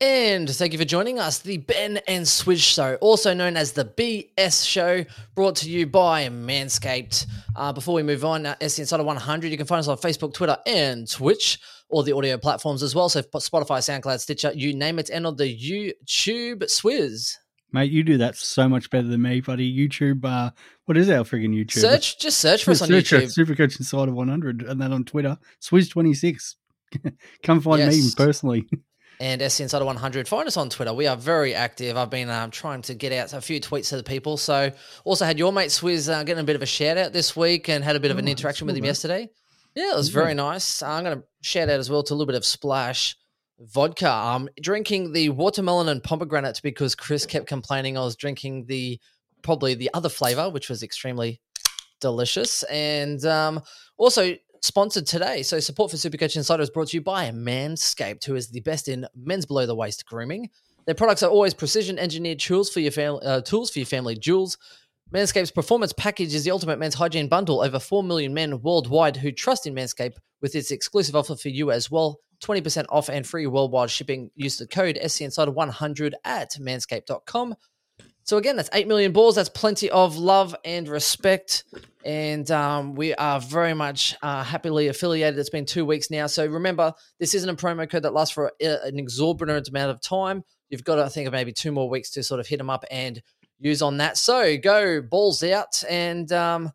And thank you for joining us. The Ben and Swizz Show, also known as the BS Show, brought to you by Manscaped. Uh, before we move on, uh, SC Insider 100, you can find us on Facebook, Twitter, and Twitch, or the audio platforms as well. So Spotify, SoundCloud, Stitcher, you name it, and on the YouTube Swizz. Mate, you do that so much better than me, buddy. YouTube, uh, what is our friggin' YouTube? Search, just search for us on Search YouTube. Supercoach Insider 100, and then on Twitter, Swizz26. Come find Yes. me personally. and SC Insider 100. Find us on Twitter. We are very active. I've been um, trying to get out a few tweets to the people. So also had your mate Swizz uh, getting a bit of a shout out this week and had a bit of an Oh, interaction with him that. yesterday. Yeah, it was Yeah. very nice. Uh, I'm going to shout out as well to a little bit of Splash vodka. I'm drinking the watermelon and pomegranate because Chris kept complaining I was drinking the probably the other flavor, which was extremely delicious. And um, also sponsored today. So support for Supercoach Insider is brought to you by Manscaped, who is the best in men's below the waist grooming. Their products are always precision engineered tools for your family, uh, tools for your family jewels. Manscaped's performance package is the ultimate men's hygiene bundle. Over 4 million men worldwide who trust in Manscaped with its exclusive offer for you as well. 20% off and free worldwide shipping. Use the code SCInsider100 at manscaped.com. So again, that's 8 million balls. That's plenty of love and respect. And um, we are very much uh, happily affiliated. It's been two weeks now. So remember, this isn't a promo code that lasts for a, an exorbitant amount of time. You've got, I think, of maybe two more weeks to sort of hit them up and use on that. So go balls out and um,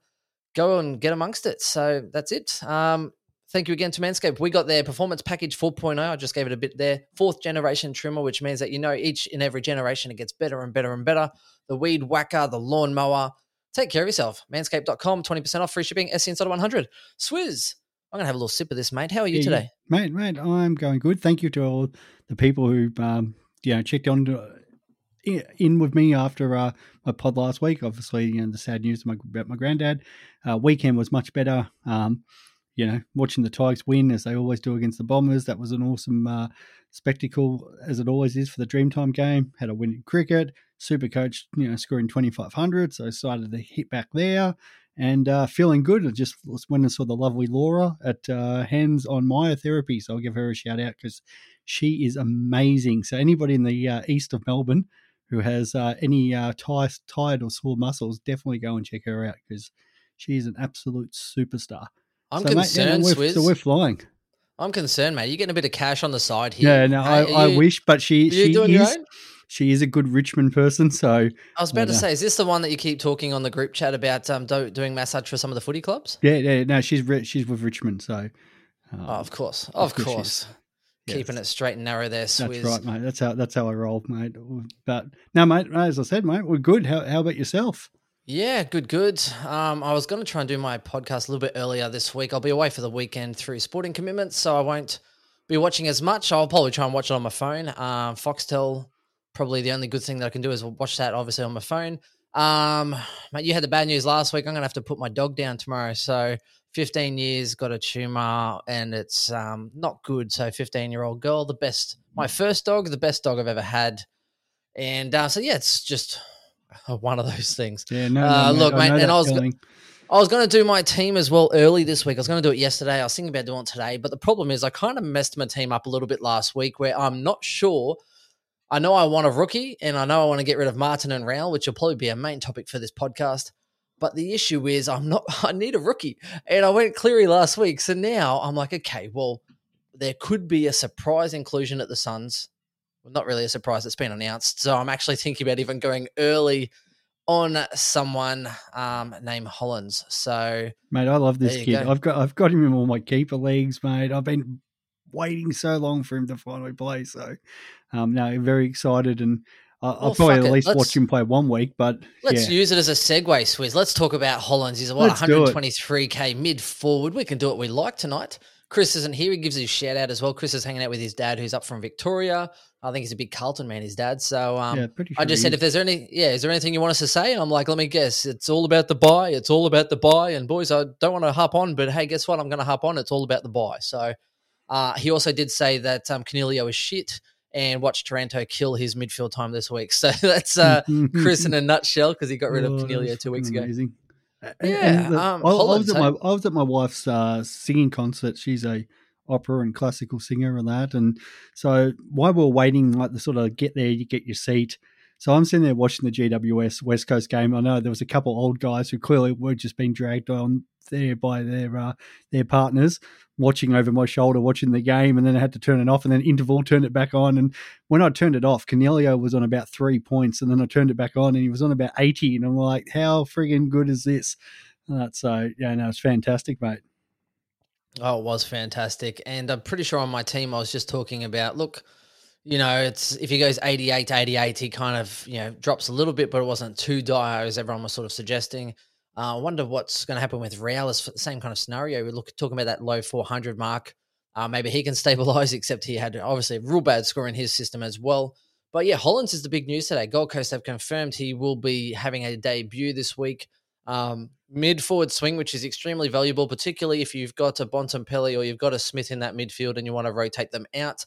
go and get amongst it. So that's it. Um, thank you again to Manscaped. We got their performance package 4.0. I just gave it a bit there. Fourth generation trimmer, which means that you know each and every generation it gets better and better and better. The weed whacker, the lawnmower. Take care of yourself. Manscaped.com, 20% off free shipping, SC Insider 100. Swizz, I'm going to have a little sip of this, mate. How are you Yeah, today? Mate, mate, I'm going good. Thank you to all the people who, um, you know, checked on to, in with me after uh, my pod last week. Obviously, you know, the sad news my, about my granddad. Uh, weekend was much better. Um, you know, watching the Tigers win as they always do against the Bombers. That was an awesome uh, spectacle, as it always is for the Dreamtime game. Had a win in cricket. Super coach, you know, scoring 2,500. So I decided to hit back there and uh, feeling good. I just went and saw the lovely Laura at uh, Hands on Myotherapy. So I'll give her a shout out because she is amazing. So anybody in the uh, east of Melbourne who has uh, any uh, tired, tired or sore muscles, definitely go and check her out because she is an absolute superstar. I'm So, mate, yeah, concerned, we're, Swizz. so we're flying. I'm concerned, mate. You're getting a bit of cash on the side here. Yeah, no, I, Hey, I you- wish, but she she is she is a good Richmond person. So I was about to Yeah. say, is this the one that you keep talking on the group chat about um, do, doing massage for some of the footy clubs? yeah, yeah, no, she's she's with Richmond. So um, Oh, of course, of course course. is. Keeping Yes. it straight and narrow there, That's right, mate. That's how that's how I roll, mate. But no, mate. As I said, mate, we're good. How how about yourself? Yeah, good, good. Um, I was going to try and do my podcast a little bit earlier this week. I'll be away for the weekend through sporting commitments, so I won't be watching as much. I'll probably try and watch it on my phone. Um, Foxtel, probably the only good thing that I can do is watch that, obviously, on my phone. Um, mate, you had the bad news last week. I'm going to have to put my dog down tomorrow. So, 15 years, got a tumor, and it's um, not good. So, 15 year old girl, the best, my first dog, the best dog I've ever had. And uh, so, yeah, it's just one of those things. Yeah, no, Uh, no, look, mate, and I was feeling. I was going to do my team as well early this week. I was going to do it yesterday. I was thinking about doing it today, but the problem is I kind of messed my team up a little bit last week where I'm not sure. I know I want a rookie and I know I want to get rid of Martin and Rowell, which will probably be a main topic for this podcast. But the issue is I'm not I need a rookie. And I went Cleary last week. So now I'm like, okay, well, there could be a surprise inclusion at the Suns. Well, not really a surprise, it's been announced. So I'm actually thinking about even going early on someone um, named Hollands. So mate. I love this kid. go. I've got I've got him in all my keeper leagues, mate. I've been waiting so long for him to finally play. So, um, no, very excited, and I- I'll Well, probably at least Let's- watch him play one week. But let's yeah, use it as a segue, Swizz. Let's talk about Hollands. He's a what Let's do it. 123k mid forward. We can do what we like tonight. Chris isn't here. He gives his shout out as well. Chris is hanging out with his dad, who's up from Victoria. I think he's a big Carlton man, his dad. So um, yeah, sure I just said, is. if there's any, yeah, is there anything you want us to say? I'm like, let me guess. It's all about the buy. It's all about the buy. And boys, I don't want to hop on, but hey, guess what? I'm going to hop on. It's all about the buy. So uh, he also did say that um, Coniglio is shit and watch Taranto kill his midfield time this week. So that's uh, Chris in a nutshell because he got rid of Oh, Coniglio two weeks fucking ago. Amazing. And- Yeah, and the- um, I, I was at my I was at my wife's uh, singing concert. She's a opera and classical singer and that. And so while we we're waiting, like the sort of get there, you get your seat. So I'm sitting there watching the GWS West Coast game. I know there was a couple old guys who clearly were just being dragged on there by their uh, their partners, watching over my shoulder, watching the game, and then I had to turn it off, and then interval turned it back on. And when I turned it off, Coniglio was on about three points, and then I turned it back on, and he was on about eighty, and I'm like, how friggin' good is this? Uh, so yeah, no, it's fantastic, mate. Oh, it was fantastic. And I'm pretty sure on my team, I was just talking about look, you know, it's if he goes 88 88, he kind of, you know, drops a little bit, but it wasn't too dire as everyone was sort of suggesting. Uh, I wonder what's going to happen with Rowell the same kind of scenario. We're look, talking about that low 400 mark. Uh, maybe he can stabilize, except he had obviously a real bad score in his system as well. But yeah, Hollands is the big news today. Gold Coast have confirmed he will be having a debut this week. Um, mid forward swing, which is extremely valuable, particularly if you've got a Bontempelli or you've got a Smith in that midfield and you want to rotate them out.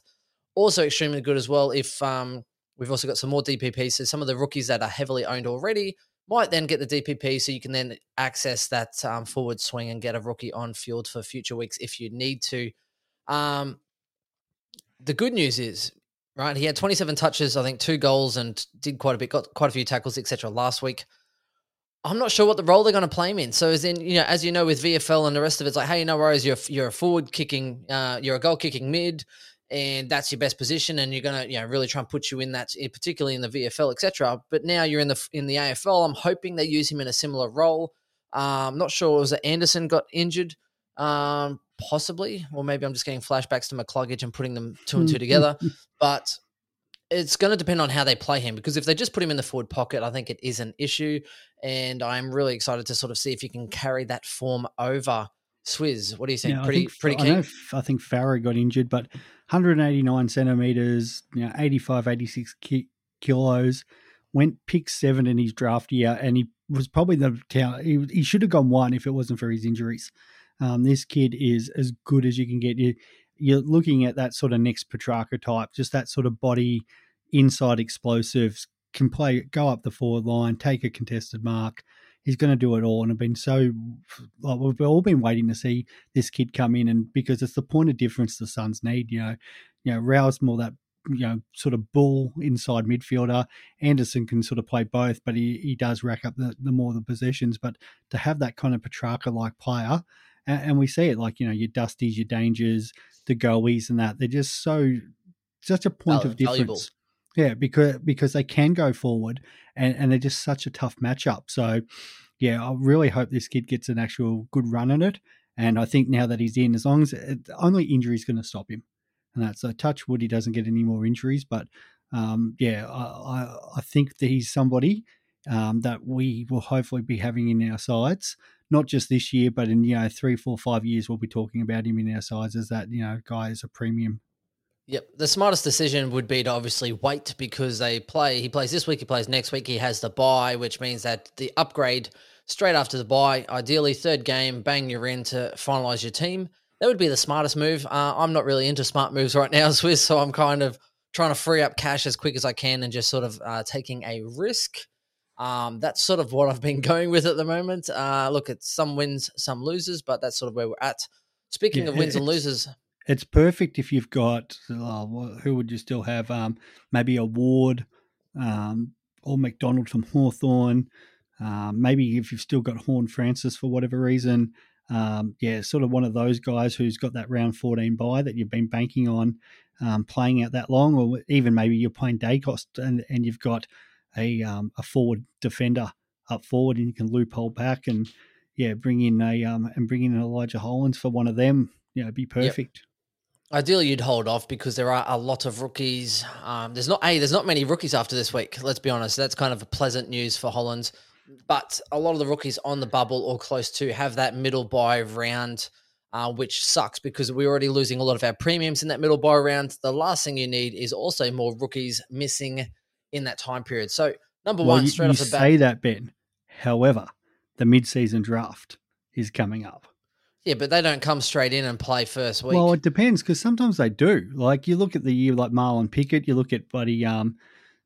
Also, extremely good as well if um, we've also got some more DPP. So some of the rookies that are heavily owned already might then get the DPP, so you can then access that um, forward swing and get a rookie on field for future weeks if you need to. Um, the good news is, right, he had 27 touches, I think two goals, and did quite a bit, got quite a few tackles, etc. last week. I'm not sure what the role they're going to play him in. So, as in, you know, as you know, with VFL and the rest of it, it's like, hey, no worries, you're you're a forward kicking, uh, you're a goal kicking mid, and that's your best position, and you're going to, you know, really try and put you in that, particularly in the VFL, etc. But now you're in the in the AFL. I'm hoping they use him in a similar role. Um, I'm not sure. Was it Anderson got injured? Um, possibly, or maybe I'm just getting flashbacks to McCluggage and putting them two and two together. But it's going to depend on how they play him because if they just put him in the forward pocket, I think it is an issue. And I'm really excited to sort of see if you can carry that form over. Swizz, what do you think? Yeah, I pretty, think, pretty I, know, keen. I think Farah got injured, but 189 centimeters, you know, 85, 86 ki- kilos, went pick seven in his draft year, and he was probably the town. He, he should have gone one if it wasn't for his injuries. Um, this kid is as good as you can get. You, you're looking at that sort of next Petracca type, just that sort of body, inside explosives, can play, go up the forward line, take a contested mark. He's going to do it all, and I've been so. Like, we've all been waiting to see this kid come in, and because it's the point of difference the Suns need. You know, you know, Rowell's more that you know sort of bull inside midfielder. Anderson can sort of play both, but he, he does rack up the, the more the possessions. But to have that kind of Petracca like player, and, and we see it like you know your Dusties, your Dangers, the Goeys, and that they're just so such a point Val- of difference. valuable. Yeah, because because they can go forward, and, and they're just such a tough matchup. So, yeah, I really hope this kid gets an actual good run at it. And I think now that he's in, as long as it, only injury is going to stop him, and that's a touch wood. He doesn't get any more injuries, but um, yeah, I, I, I think that he's somebody um, that we will hopefully be having in our sides, not just this year, but in you know three, four, five years, we'll be talking about him in our sides as that you know guy is a premium. Yep. The smartest decision would be to obviously wait because they play. He plays this week, he plays next week. He has the bye, which means that the upgrade straight after the bye, ideally, third game, bang, you're in to finalize your team. That would be the smartest move. Uh, I'm not really into smart moves right now, Swizz, so I'm kind of trying to free up cash as quick as I can and just sort of uh, taking a risk. Um, that's sort of what I've been going with at the moment. Uh, look, it's some wins, some losers, but that's sort of where we're at. Speaking Yeah, of wins and losers, it's perfect if you've got wh- who would you still have? Um, maybe a Ward um, or McDonald from Hawthorn. Um, maybe if you've still got Horn Francis for whatever reason. Um, yeah, sort of one of those guys who's got that round 14 buy that you've been banking on um, playing out that long, or even maybe you're playing day cost and, and you've got a, um, a forward defender up forward and you can loophole back and yeah, bring in a um, and bring in an Elijah Hollands for one of them. Yeah, it'd be perfect. Ideally, you'd hold off because there are a lot of rookies. Um, there's not a there's not many rookies after this week. Let's be honest. That's kind of a pleasant news for Holland. But a lot of the rookies on the bubble or close to have that middle buy round. uh, which sucks because we're already losing a lot of our premiums in that middle buy round. The last thing you need is also more rookies missing in that time period. So number Well, one, you, straight you off the bat, say that, Ben. However, the mid-season draft is coming up. Yeah, but they don't come straight in and play first week. Well, it depends because sometimes they do. Like you look at the year like Marlon Pickett, you look at Buddy, um,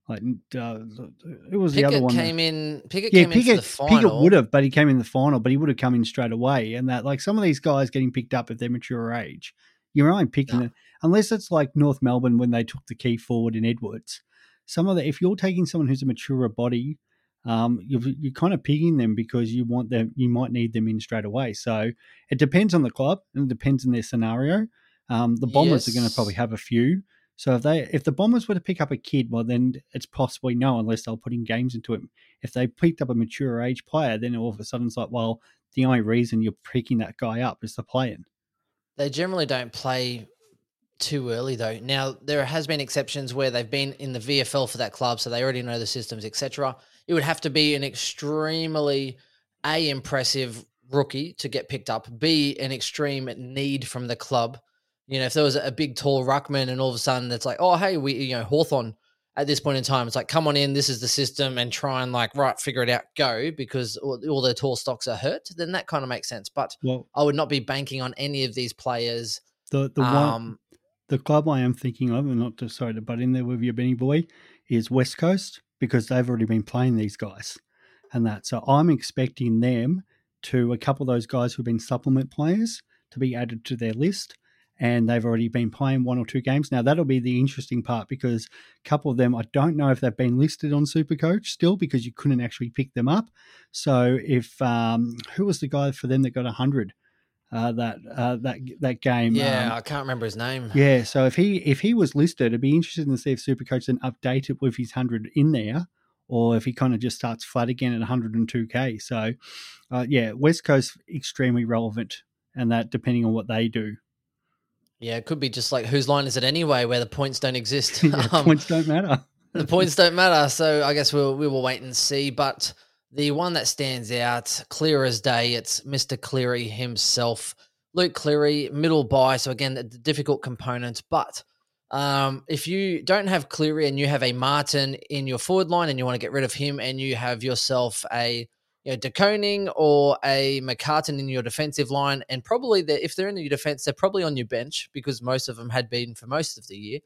like uh, who was the other Pickett one? that- came in. Pickett yeah, Pickett, the final. Pickett would have, but he came in the final, but he would have come in straight away. And that, like some of these guys getting picked up at their mature age, you're only picking No. it unless it's like North Melbourne when they took the key forward in Edwards. Some of the, if you're taking someone who's a maturer body, um, you're, you're kind of picking them because you want them, you might need them in straight away. So it depends on the club and it depends on their scenario. Um, the Bombers are going to probably have a few. So if they if the Bombers were to pick up a kid, well then it's possibly no, unless they're putting games into him. If they picked up a mature age player, then all of a sudden it's like, well, the only reason you're picking that guy up is to play him. They generally don't play too early though. Now there has been exceptions where they've been in the VFL for that club, so they already know the systems, etc. It would have to be an extremely a impressive rookie to get picked up. B an extreme need from the club. You know, if there was a big tall ruckman and all of a sudden it's like, oh hey, we you know Hawthorn at this point in time, it's like come on in, this is the system, and try and like right figure it out, go because all, all their tall stocks are hurt. Then that kind of makes sense. But Well, I would not be banking on any of these players. the the one Um, the club I am thinking of, and not to sorry to butt in there with your Benny boy, is West Coast because they've already been playing these guys and that. So I'm expecting them to a couple of those guys who've been supplement players to be added to their list. And they've already been playing one or two games. Now that'll be the interesting part because a couple of them I don't know if they've been listed on Supercoach still because you couldn't actually pick them up. So if um, who was the guy for them that got a hundred uh, that uh, that that game? yeah, um, I can't remember his name. yeah, so if he if he was listed, it'd be interesting to see if Supercoach then update it with his hundred in there, or if he kind of just starts flat again at 102k. So, uh, yeah, West Coast extremely relevant, and that depending on what they do, Yeah, it could be just like whose line is it anyway, where the points don't exist. yeah, Um, points don't matter. the points don't matter. So I guess we'll we will wait and see. But the one that stands out clear as day, it's Mr. Cleary himself, Luke Cleary, middle buy. So again, the difficult component. But um, if you don't have Cleary and you have a Martin in your forward line and you want to get rid of him, and you have yourself a you know, De Koning or a McCartan in your defensive line, and probably the, if they're in your defense, they're probably on your bench because most of them had been for most of the year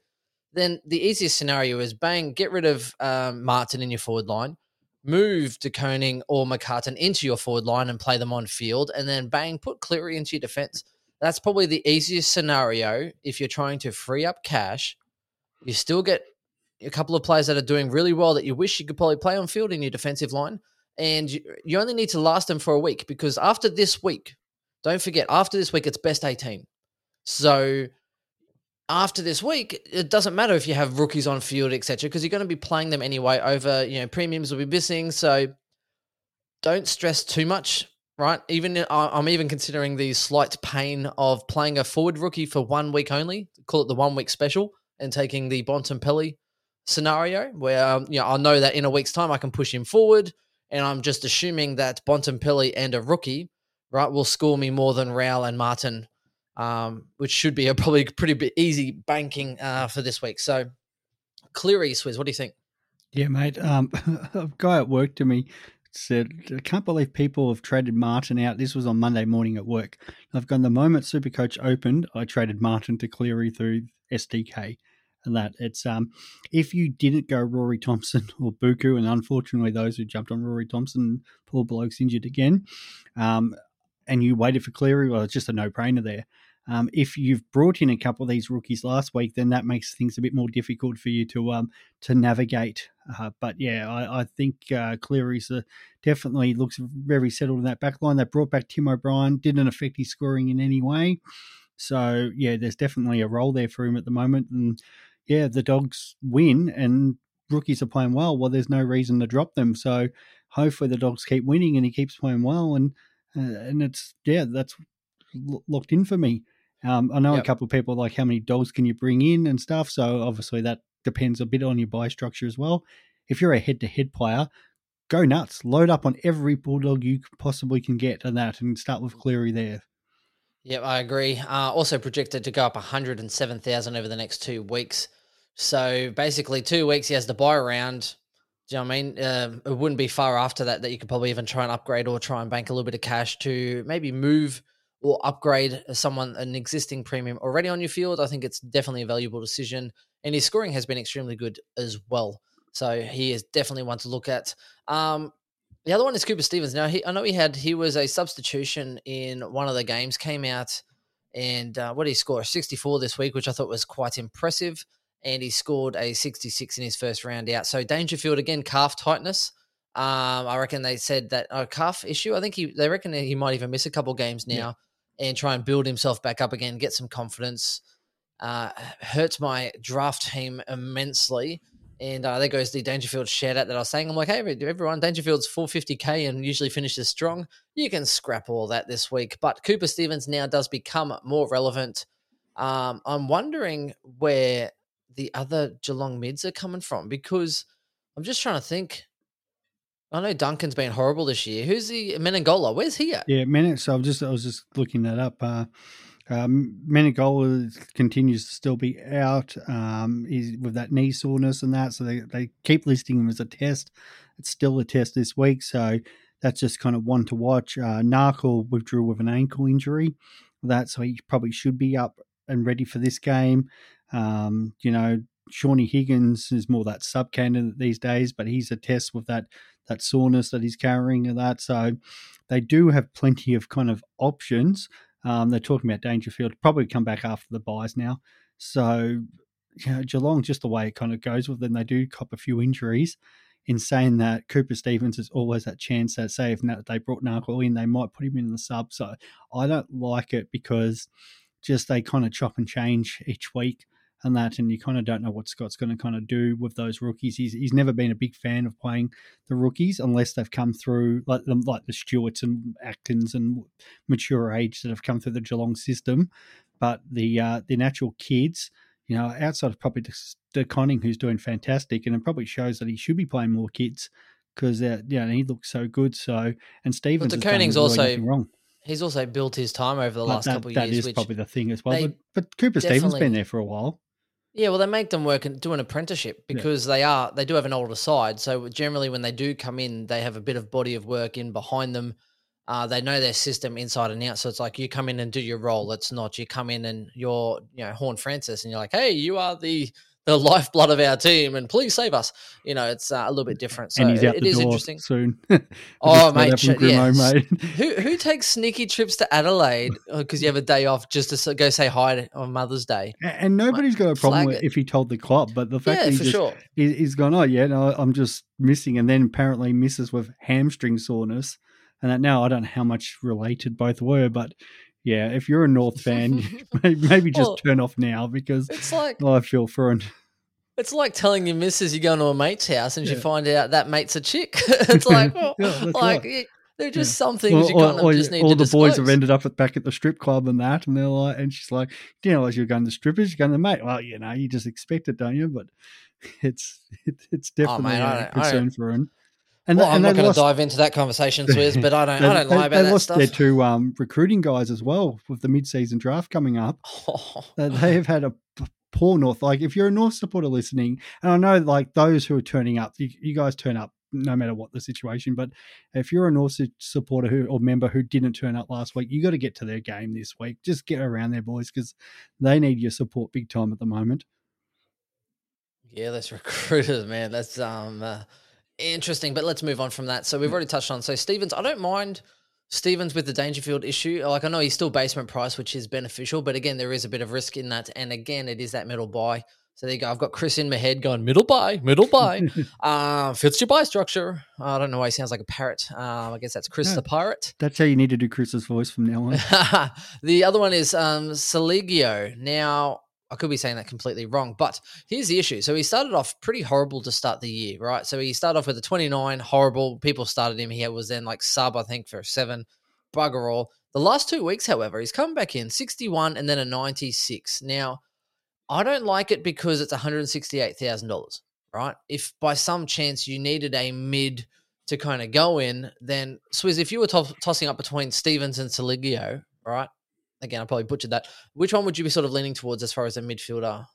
then the easiest scenario is bang, get rid of um, Martin in your forward line, move to Koning or McCartan into your forward line and play them on field, and then bang, put Cleary into your defense. That's probably the easiest scenario if you're trying to free up cash. You still get a couple of players that are doing really well that you wish you could probably play on field in your defensive line, and you, you only need to last them for a week because after this week, don't forget, after this week, it's best 18. So after this week, it doesn't matter if you have rookies on field, etc., because you're going to be playing them anyway. Over, you know, premiums will be missing, so don't stress too much. Right? Even I- I'm even considering the slight pain of playing a forward rookie for one week only. Call it the one week special, and taking the Bontempelli scenario where um, you know I'll know that in a week's time I can push him forward, and I'm just assuming that Bontempelli and a rookie, right, will score me more than Rowell and Martin um, which should be a probably pretty bit easy banking uh, for this week. So, Cleary, Swizz, what do you think? Yeah, mate. Um, a guy at work to me said, I can't believe people have traded Martin out. This was on Monday morning at work. I've gone the moment Supercoach opened, I traded Martin to Cleary through SDK. And that it's um if you didn't go Rory Thompson or Buku, and unfortunately those who jumped on Rory Thompson, poor bloke's injured again, um, and you waited for Cleary, well, it's just a no brainer there. Um, if you've brought in a couple of these rookies last week, then that makes things a bit more difficult for you to um to navigate. Uh, but yeah, I, I think uh, Cleary's uh, definitely looks very settled in that back line. They brought back Tim O'Brien, didn't affect his scoring in any way. So yeah, there's definitely a role there for him at the moment. And yeah, the dogs win and rookies are playing well. Well, there's no reason to drop them. So hopefully the dogs keep winning and he keeps playing well. And uh, and it's yeah, that's locked in for me. Um, I know Yep. a couple of people like how many dogs can you bring in and stuff. So obviously that depends a bit on your buy structure as well. If you're a head-to-head player, go nuts, load up on every bulldog you possibly can get, and that, and start with Cleary there. Yep, I agree. Uh, also projected to go up 107,000 over the next two weeks. So basically, two weeks he has to buy around. Do you know what I mean? Um, it wouldn't be far after that that you could probably even try and upgrade or try and bank a little bit of cash to maybe move or upgrade someone an existing premium already on your field. I think it's definitely a valuable decision, and his scoring has been extremely good as well. So he is definitely one to look at. Um, the other one is Cooper Stephens. Now he, I know he had he was a substitution in one of the games. Came out and uh, what did he score? Sixty four this week, which I thought was quite impressive. And he scored a sixty six in his first round out. So Dangerfield again, calf tightness. Um, I reckon they said that a oh, calf issue. I think he they reckon he might even miss a couple games now yeah. And try and build himself back up again, get some confidence. Uh, hurts my draft team immensely and uh, there goes the Dangerfield shout out that I was saying. I'm like, hey, everyone, Dangerfield's 450k and usually finishes strong. You can scrap all that this week. But Cooper Stephens now does become more relevant. Um, I'm wondering where the other Geelong mids are coming from because I'm just trying to think. I know Duncan's been horrible this year. Who's the Menegola? Where's he at? Yeah, Menegola. So I was just I was just looking that up. Uh, um, continues to still be out. Um, he's with that knee soreness and that, so they, they keep listing him as a test. It's still a test this week, so that's just kind of one to watch. Uh, Narkle withdrew with an ankle injury, that so he probably should be up and ready for this game. Um, you know, Shaun Higgins is more that sub candidate these days, but he's a test with that that soreness that he's carrying and that. So they do have plenty of kind of options. Um, they're talking about Dangerfield probably come back after the buys now. So you know, Geelong, just the way it kind of goes with them, they do cop a few injuries. In saying that, Cooper Stephens is always that chance that say if they brought Narkle in, they might put him in the sub. So I don't like it because just they kind of chop and change each week and that, and you kind of don't know what Scott's going to kind of do with those rookies. He's, he's never been a big fan of playing the rookies unless they've come through like them, like the Stewarts and Atkins and mature age that have come through the Geelong system. But the uh, the natural kids, you know, outside of probably De Koning, who's doing fantastic, and it probably shows that he should be playing more kids because uh, yeah, he looks so good. So and Stephens, but De Koning's also wrong. He's also built his time over the last that, couple of years. That is probably the thing as well. But, but Cooper Stephens been there for a while. Yeah, well, they make them work and do an apprenticeship because yeah. they are they do have an older side. So generally, when they do come in, they have a bit of body of work in behind them. Uh, they know their system inside and out. So it's like you come in and do your role. It's not you come in and you're you know Horn Francis and you're like, hey, you are the the lifeblood of our team, and please save us. You know, it's uh, a little bit different. So and he's out it the is door interesting. Soon. oh, mate, ch- yeah. mate. who who takes sneaky trips to Adelaide because uh, you have a day off just to go say hi on Mother's Day? And, and nobody's got a problem with if he told the club, but the fact yeah, that he just, sure. he, he's gone, oh yeah, no, I'm just missing, and then apparently misses with hamstring soreness, and that now I don't know how much related both were, but yeah, if you're a North fan, maybe just well, turn off now because it's like I feel for him. It's like telling your missus you're going to a mate's house and yeah. you find out that mate's a chick. it's like, well, yeah, like right. they're just yeah. some things or, you kind or, of just need to do. all to the disclose. boys have ended up at, back at the strip club and that, and they're like, and she's like, you know, as you're going to strippers, you're going to mate. Well, you know, you just expect it, don't you? But it's it, it's oh, definitely oh, man, a concern for him. And well, I'm not going to dive into that conversation, Swizz, but I don't, they, I don't lie about they that lost stuff. their two um, recruiting guys as well with the mid-season draft coming up. Oh. They have had a poor North. Like if you're a North supporter listening, and I know like those who are turning up, you, you guys turn up no matter what the situation. But if you're a North supporter who or member who didn't turn up last week, you got to get to their game this week. Just get around there, boys, because they need your support big time at the moment. Yeah, that's recruiters, man. That's um uh, interesting. But let's move on from that. So we've already touched on. So Stephens, I don't mind Stephens with the Dangerfield issue, like I know he's still basement price, which is beneficial, but again, there is a bit of risk in that. And again, it is that middle buy. So there you go. I've got Chris in my head going middle buy, middle buy. uh, fits your buy structure. I don't know why he sounds like a parrot. Um, I guess that's Chris no, the pirate. That's how you need to do Chris's voice from now on. the other one is um, Saligio. Now, I could be saying that completely wrong, but here's the issue. So he started off pretty horrible to start the year, right? So he started off with a 29, horrible. People started him. He was then like sub, I think, for seven, bugger all. The last two weeks, however, he's come back in 61 and then a 96. Now, I don't like it because it's $168,000, right? If by some chance you needed a mid to kind of go in, then Swizz, if you were to- tossing up between Stephens and Saligio, right? Again, I probably butchered that. Which one would you be sort of leaning towards as far as a midfielder?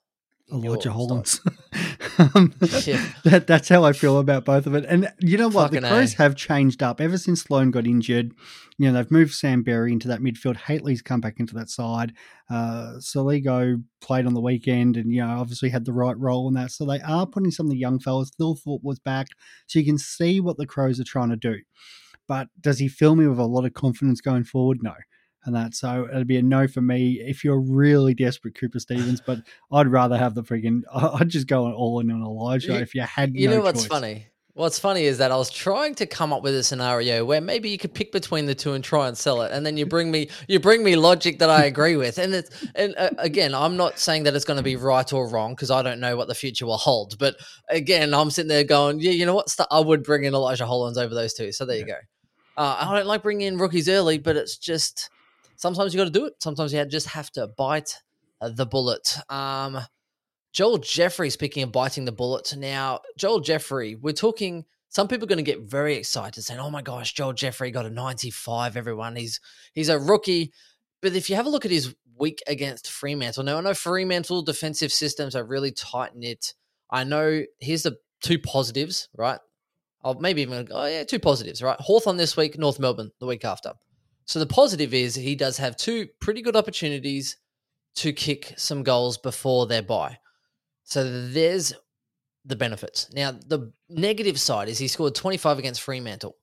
your Elijah? Hollands. um, Yeah. that, that's how I feel about both of it. And you know what? Fucking the Crows A. have changed up ever since Sloane got injured. You know, they've moved Sam Berry into that midfield. Haley's come back into that side. Uh, Soligo played on the weekend and, you know, obviously had the right role in that. So they are putting some of the young fellas. Thilthorpe was back. So you can see what the Crows are trying to do. But does he fill me with a lot of confidence going forward? No. And that so it'd be a no for me if you're really desperate, Cooper Stephens. But I'd rather have the friggin' I'd just go all in on Elijah You- if you had. You no know what's choice. funny? What's funny is that I was trying to come up with a scenario where maybe you could pick between the two and try and sell it, and then you bring me you bring me logic that I agree with, and it's and uh, again I'm not saying that it's going to be right or wrong because I don't know what the future will hold, but again I'm sitting there going, yeah, you know what, I would bring in Elijah Hollands over those two, so there you go. Uh, I don't like bringing in rookies early, but it's just sometimes you got to do it. Sometimes you just have to bite uh, the bullet. Um, Joel Jeffrey, speaking of biting the bullet, now Joel Jeffrey, we're talking. Some people are going to get very excited, saying, "Oh my gosh, Joel Jeffrey got a 95." Everyone, he's he's a rookie. But if you have a look at his week against Fremantle, now I know Fremantle defensive systems are really tight knit. I know. Here's the two positives, right? I'll maybe even oh yeah, two positives, right? Hawthorn this week, North Melbourne the week after. So the positive is he does have two pretty good opportunities to kick some goals before their bye. So there's the benefits. Now, the negative side is he scored 25 against Fremantle.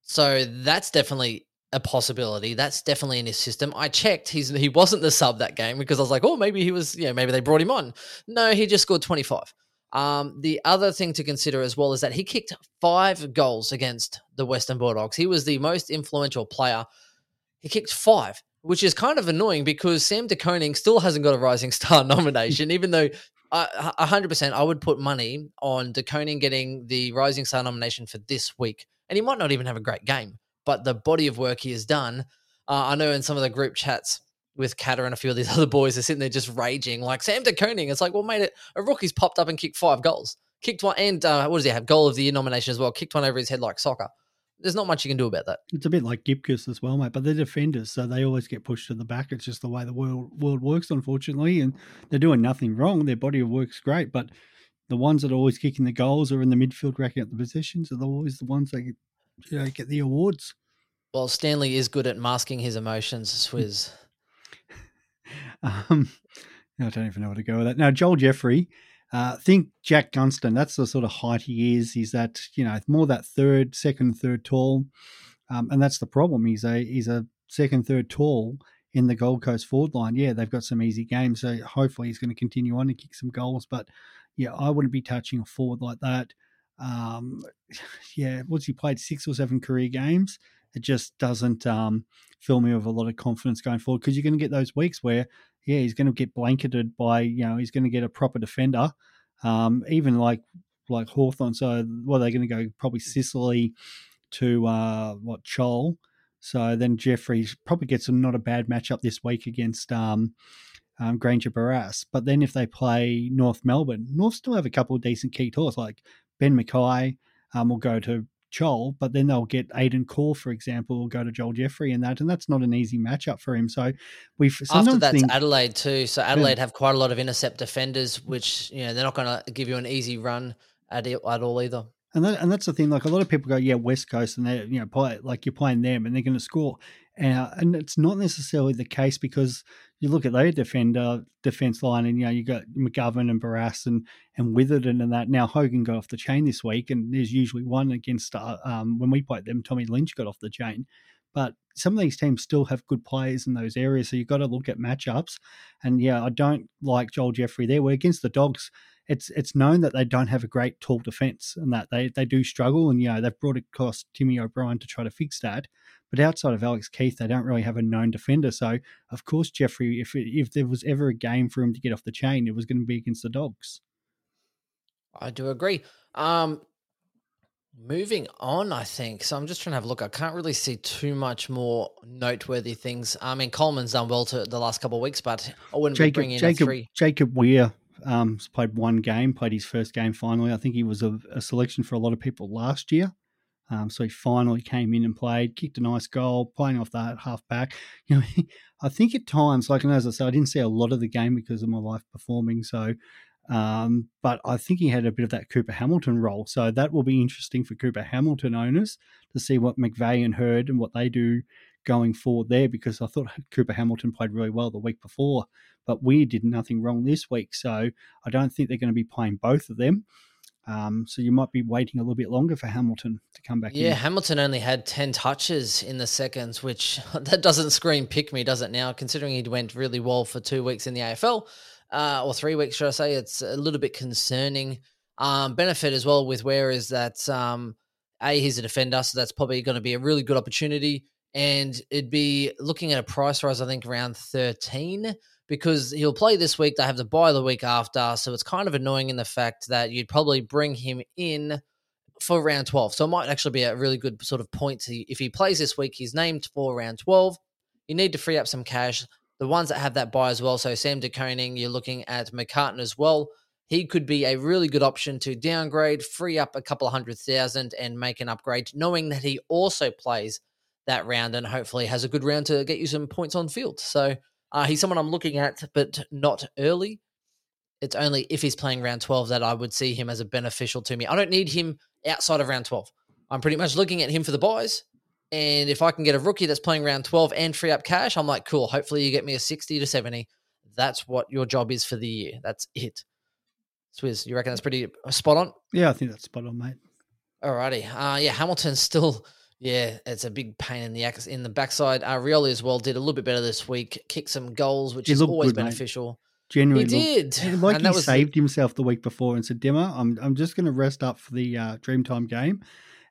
So that's definitely a possibility. That's definitely in his system. I checked. He's he wasn't the sub that game because I was like, oh, maybe he was. Yeah, maybe they brought him on. No, he just scored 25. Um, the other thing to consider as well is that he kicked five goals against the Western Bulldogs. He was the most influential player. He kicked five, which is kind of annoying because Sam De Koning still hasn't got a Rising Star nomination, even though a hundred percent I would put money on De Koning getting the Rising Star nomination for this week, and he might not even have a great game, but the body of work he has done. Uh, I know in some of the group chats with Catter and a few of these other boys are sitting there just raging, like Sam De Koning. It's like, well, mate, a rookie's popped up and kicked five goals, kicked one, and uh, what does he have? Goal of the year nomination as well. Kicked one over his head like soccer. There's not much you can do about that. It's a bit like Gibcus as well, mate. But they're defenders, so they always get pushed to the back. It's just the way the world world works, unfortunately. And they're doing nothing wrong. Their body of work's great, but the ones that are always kicking the goals or in the midfield racking up the positions are always the ones that you know, get the awards. Well, Stanley is good at masking his emotions, Swizz. Um, I don't even know where to go with that. Now, Joel Jeffrey, uh, think Jack Gunston. That's the sort of height he is. He's that you know more that third, second, third tall, um, and that's the problem. He's a he's a second, third tall in the Gold Coast forward line. Yeah, they've got some easy games, so hopefully he's going to continue on and kick some goals. But yeah, I wouldn't be touching a forward like that. Um, yeah, what's he played six or seven career games? It just doesn't um, fill me with a lot of confidence going forward because you're going to get those weeks where yeah, he's going to get blanketed by, you know, he's going to get a proper defender. Um, even like like Hawthorn. So, well, they're going to go probably Sicily to uh, what Chol. So then Jeffrey probably gets a, not a bad matchup this week against um, um, Grainger-Barras. But then if they play North Melbourne, North still have a couple of decent key tours like Ben McKay um, will go to Joel, but then they'll get Aidan Corr, for example, or go to Joel Jeffrey and that, and that's not an easy matchup for him. So we've After that's think, Adelaide too. So Adelaide have quite a lot of intercept defenders, which you know they're not going to give you an easy run at it at all either. And that, and that's the thing. Like a lot of people go, yeah, West Coast, and they you know play like you're playing them, and they're going to score. Uh, and it's not necessarily the case because you look at their defender defense line, and you know you got McGovern and Barrass and and Witherden and that. Now Hogan got off the chain this week, and there's usually one against uh, um, when we played them. Tommy Lynch got off the chain, but some of these teams still have good players in those areas. So you've got to look at matchups. And yeah, I don't like Joel Jeffrey there. We're against the Dogs it's it's known that they don't have a great tall defense and that they, they do struggle and you know they've brought across Timmy O'Brien to try to fix that. But outside of Alex Keath, they don't really have a known defender. So of course Jeffrey, if if there was ever a game for him to get off the chain, it was going to be against the Dogs. I do agree. Um, moving on, I think. So I'm just trying to have a look. I can't really see too much more noteworthy things. I mean, Coleman's done well to the last couple of weeks, but I wouldn't be Jacob bringing in a three. Jacob Wehr um, played one game, played his first game finally. I think he was a, a selection for a lot of people last year. Um, so he finally came in and played, kicked a nice goal, playing off that half back. You know, I think at times, like, and as I said, I didn't see a lot of the game because of my life performing. So, um, but I think he had a bit of that Cooper Hamilton role. So that will be interesting for Cooper Hamilton owners to see what McVeigh and Hurd and what they do going forward there because I thought Cooper Hamilton played really well the week before, but we did nothing wrong this week. So I don't think they're going to be playing both of them. Um, so you might be waiting a little bit longer for Hamilton to come back. In. Yeah, in. Hamilton only had 10 touches in the seconds, which that doesn't scream pick me, does it now? Considering he went really well for two weeks in the AFL, uh, or three weeks, should I say? It's a little bit concerning. Um, benefit as well with where is that, um, A, he's a defender, so that's probably going to be a really good opportunity. And it'd be looking at a price rise, I think, around 13 because he'll play this week. They have the buy the week after. So it's kind of annoying in the fact that you'd probably bring him in for round 12. So it might actually be a really good sort of point. To, if he plays this week, he's named for round 12. You need to free up some cash. The ones that have that buy as well. So Sam De Koning, you're looking at McCartan as well. He could be a really good option to downgrade, free up a couple of hundred thousand, and make an upgrade, knowing that he also plays that round and hopefully has a good round to get you some points on field. So uh, he's someone I'm looking at, but not early. It's only if he's playing round 12 that I would see him as a beneficial to me. I don't need him outside of round 12. I'm pretty much looking at him for the buys. And if I can get a rookie that's playing round 12 and free up cash, I'm like, cool. Hopefully you get me a 60 to 70. That's what your job is for the year. That's it. Swizz, you reckon that's pretty spot on? Yeah, I think that's spot on, mate. Alrighty. Uh, yeah, Hamilton's still yeah, it's a big pain in the in the backside. Uh, Rioli as well did a little bit better this week, kicked some goals, which He is always good, mate. beneficial. Genuinely, He looked- did, like and he that was the- saved himself the week before and said, "Dimmer, I'm I'm just going to rest up for the uh, Dreamtime game."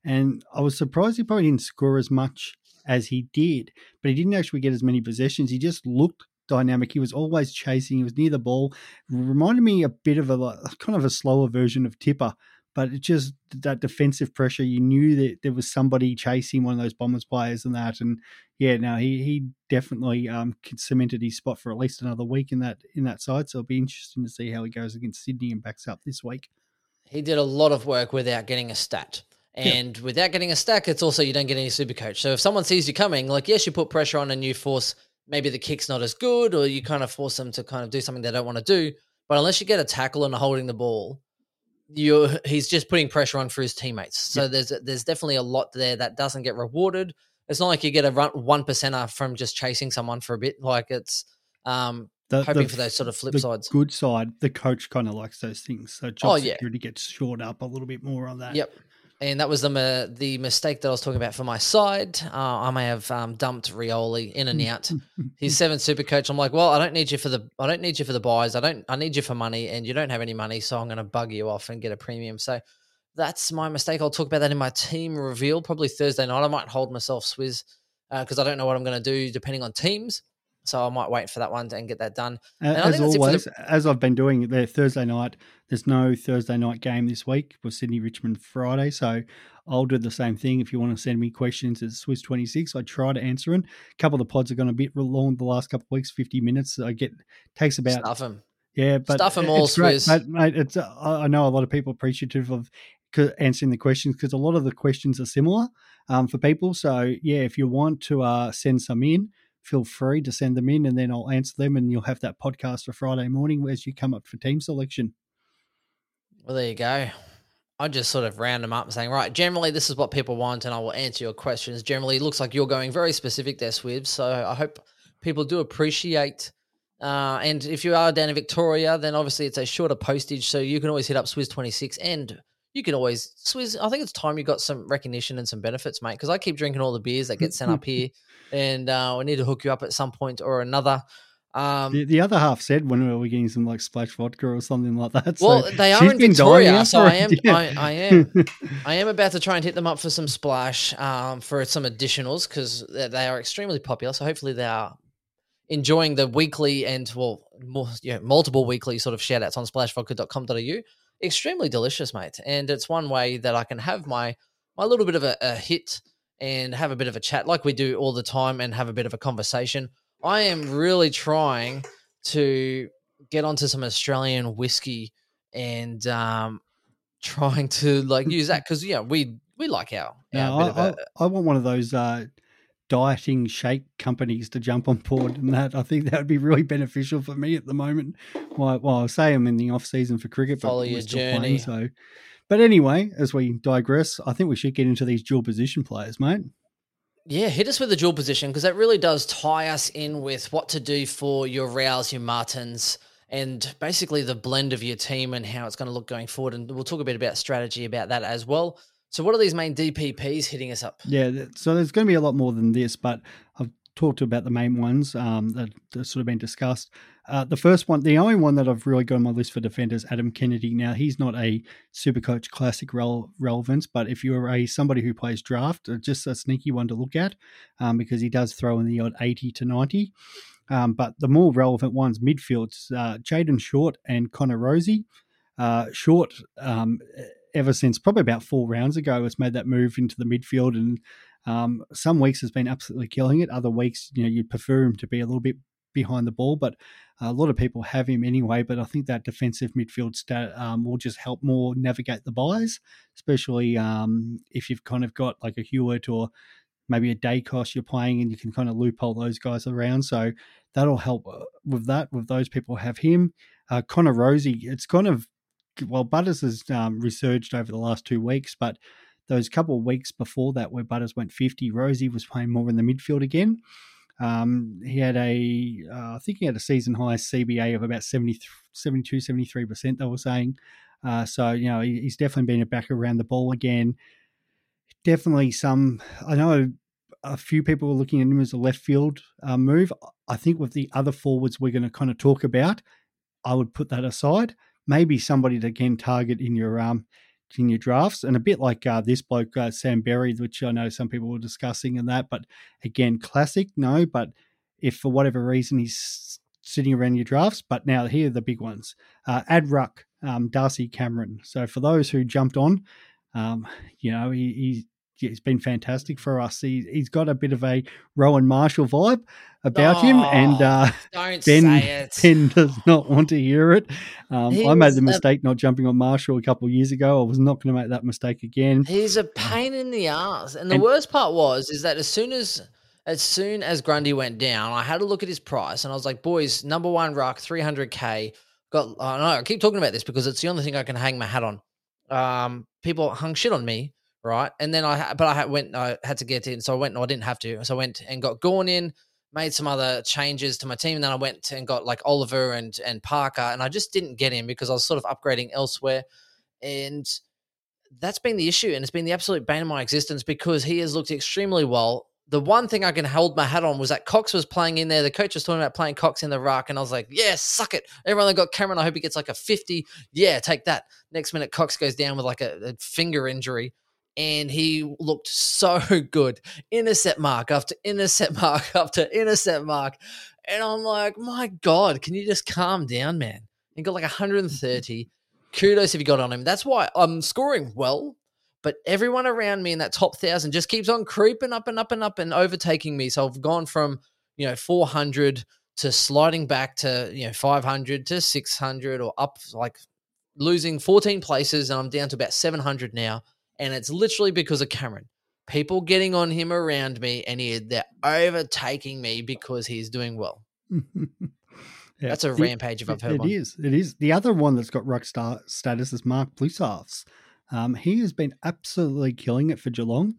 And I was surprised he probably didn't score as much as he did, but he didn't actually get as many possessions. He just looked dynamic. He was always chasing. He was near the ball. Reminded me a bit of a kind of a slower version of Tipper. But it just that defensive pressure, you knew that there was somebody chasing one of those Bombers players and that, and yeah, now he he definitely um, cemented his spot for at least another week in that in that side. So it'll be interesting to see how he goes against Sydney and backs up this week. He did a lot of work without getting a stat. Yeah. And without getting a stack, it's also you don't get any super coach. So if someone sees you coming, like yes, you put pressure on and you force maybe the kick's not as good, or you kind of force them to kind of do something they don't want to do. But unless you get a tackle and holding the ball, you he's just putting pressure on for his teammates. So there's there's definitely a lot there that doesn't get rewarded. It's not like you get a run one percenter from just chasing someone for a bit. Like it's um The, hoping the- for those sort of flip sides. good side, the coach kind of likes those things. So job Oh, yeah. security gets shored up a little bit more on that. Yep. And that was the the mistake that I was talking about for my side. Uh, I may have um, dumped Rioli in and out. He's seventh super coach. I'm like, well, I don't need you for the I don't need you for the buys. I don't I need you for money, and you don't have any money, so I'm going to bug you off and get a premium. So that's my mistake. I'll talk about that in my team reveal probably Thursday night. I might hold myself Swizz because I don't know what I'm going to do depending on teams. So I might wait for that one and get that done. And As think that's it for always, the- as I've been doing there Thursday night, there's no Thursday night game this week with Sydney Richmond Friday. So I'll do the same thing. If you want to send me questions, it's Swizz26. I try to answer them. A couple of the pods have gone a bit long the last couple of weeks, 50 minutes. I get takes about Stuff them. Yeah, but stuff them all, great. Swizz. But, mate, it's uh, I I know a lot of people appreciative of answering the questions because a lot of the questions are similar um, for people. So yeah, if you want to uh, send some in, feel free to send them in, and then I'll answer them, and you'll have that podcast for Friday morning as you come up for team selection. Well, there you go. I just sort of round them up and saying, right, generally this is what people want, and I will answer your questions. Generally, it looks like you're going very specific there, Swibs. So I hope people do appreciate. Uh, and if you are down in Victoria, then obviously it's a shorter postage, so you can always hit up Swizz26 and you can always Swizz. I think it's time you got some recognition and some benefits, mate, because I keep drinking all the beers that get sent up here, and uh, we need to hook you up at some point or another. Um, The, the other half said when are we were getting some like splash vodka or something like that. So well, they are in Victoria, so I am. Yeah. I, I am. I am about to try and hit them up for some splash um, for some additionals because they are extremely popular. So hopefully they are enjoying the weekly and well, more, yeah, multiple weekly sort of shout outs on splashvodka.com.au. Extremely delicious, mate. And it's one way that I can have my my little bit of a, a hit and have a bit of a chat like we do all the time and have a bit of a conversation. I am really trying to get onto some Australian whiskey and um, trying to like use that because yeah, we we like our, our Now, bit I, of a, I, I want one of those uh, dieting shake companies to jump on board, and that I think that would be really beneficial for me at the moment. Well, well I say I'm in the off season for cricket, but Follow your journey. playing. So, but anyway, as we digress, I think we should get into these dual position players, mate. Yeah, hit us with the dual position because that really does tie us in with what to do for your Rowells, your Martins, and basically the blend of your team and how it's going to look going forward. And we'll talk a bit about strategy about that as well. So, what are these main DPPs hitting us up? Yeah, so there's going to be a lot more than this, but I've talked about the main ones um, that, that sort of been discussed. Uh, the first one, the only one that I've really got on my list for defenders, Adam Kennedy. Now he's not a Supercoach Classic rel- relevance, but if you're a somebody who plays draft, uh, just a sneaky one to look at um, because he does throw in the odd eighty to ninety. Um, but the more relevant ones, midfields, uh, Jayden Short and Connor Rozee. Uh, Short, um, ever since probably about four rounds ago, has made that move into the midfield, and um, some weeks has been absolutely killing it. Other weeks, you know, you'd prefer him to be a little bit behind the ball, but a lot of people have him anyway. But I think that defensive midfield stat um, will just help more navigate the buys, especially um, if you've kind of got like a Hewitt or maybe a day cost you're playing and you can kind of loophole those guys around. So that'll help uh, with that. With those people have him. Uh, Connor Rozee, it's kind of well, Butters has um, resurged over the last two weeks, but those couple of weeks before that, where Butters went 50, Rozee was playing more in the midfield again. Um, he had a, uh, I think he had a season high CBA of about 70, 72, 73%, they were saying. Uh, so, you know, he, he's definitely been a back around the ball again. Definitely some, I know a few people were looking at him as a left field uh, move. I think with the other forwards we're going to kind of talk about, I would put that aside. Maybe somebody to again target in your um in your drafts, and a bit like uh, this bloke uh, Sam Berry, which I know some people were discussing and that. But again, classic, no. But if for whatever reason he's sitting around your drafts, but now here are the big ones: uh, Ad Ruck, um, Darcy Cameron. So for those who jumped on, um, you know he, he's been fantastic for us. He, he's got a bit of a Rowan Marshall vibe about him, and Oh, uh, Don't Ben, say it. Ben does not want to hear it. Um, I made the a- mistake not jumping on Marshall a couple of years ago. I was not going to make that mistake again. He's a pain in the ass. And the And- worst part was is that as soon as as soon as Grundy went down, I had a look at his price and I was like, boys, number one ruck, 300k. Got I know I keep talking about this because it's the only thing I can hang my hat on. Um, people hung shit on me, right? And then I but I went I had to get in, so I went. I didn't have to. So I went and got Gawn in, made some other changes to my team, and then I went and got like Oliver and and Parker, and I just didn't get in because I was sort of upgrading elsewhere, and that's been the issue, and it's been the absolute bane of my existence because he has looked extremely well. The one thing I can hold my hat on was that Cox was playing in there. The coach was talking about playing Cox in the ruck, and I was like, "Yeah, suck it." Everyone that got Cameron, I hope he gets like a fifty. Yeah, take that. Next minute, Cox goes down with like a, a finger injury, and he looked so good. Intercept mark after intercept mark after intercept mark, and I'm like, "My God, can you just calm down, man?" He got like 130 kudos if you got on him. That's why I'm scoring well, but everyone around me in that top thousand just keeps on creeping up and up and up and overtaking me. So I've gone from you know 400 to sliding back to you know 500 to 600 or up like losing 14 places, and I'm down to about 700 now. And it's literally because of Cameron. People getting on him around me, and he, they're overtaking me because he's doing well. Yeah. That's a The- rampage if I've heard It one. is. It is. The other one that's got rock star status is Mark Blicavs. Um, he has been absolutely killing it for Geelong.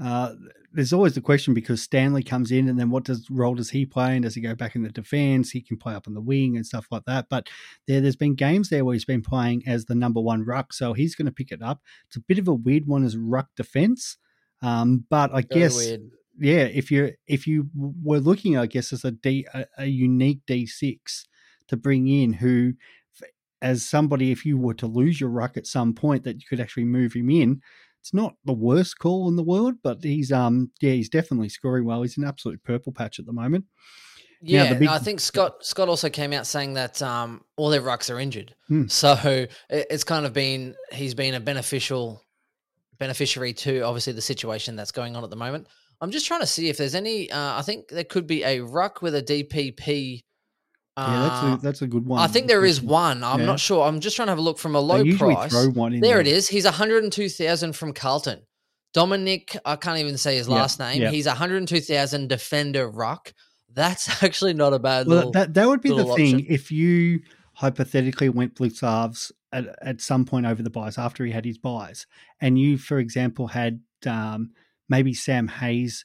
Uh, there's always the question because Stanley comes in, and then what does role does he play? And does he go back in the defence? He can play up on the wing and stuff like that. But there, there's been games there where he's been playing as the number one ruck, so he's going to pick it up. It's a bit of a weird one as ruck defence, um, but I Very guess weird. yeah, if you if you were looking, I guess, as a D a, a unique D six to bring in, who as somebody, if you were to lose your ruck at some point, that you could actually move him in. It's not the worst call in the world, but he's um yeah he's definitely scoring well. He's an absolute purple patch at the moment. Yeah, big- I think Scott Scott also came out saying that um, all their rucks are injured. Hmm. So it's kind of been he's been a beneficial beneficiary to obviously the situation that's going on at the moment. I'm just trying to see if there's any. Uh, I think there could be a ruck with a DPP. Yeah, that's a that's a good one. I think there is one. I'm Yeah. not sure. I'm just trying to have a look from a low price. in There it is. He's 102,000 from Carlton. Dominic, I can't even say his last name. He's 102,000 defender ruck. That's actually not a bad Well, little. that that would be the little thing option. if you hypothetically went Blicavs at, at some point over the buys after he had his buys, and you, for example, had um, maybe Sam Hayes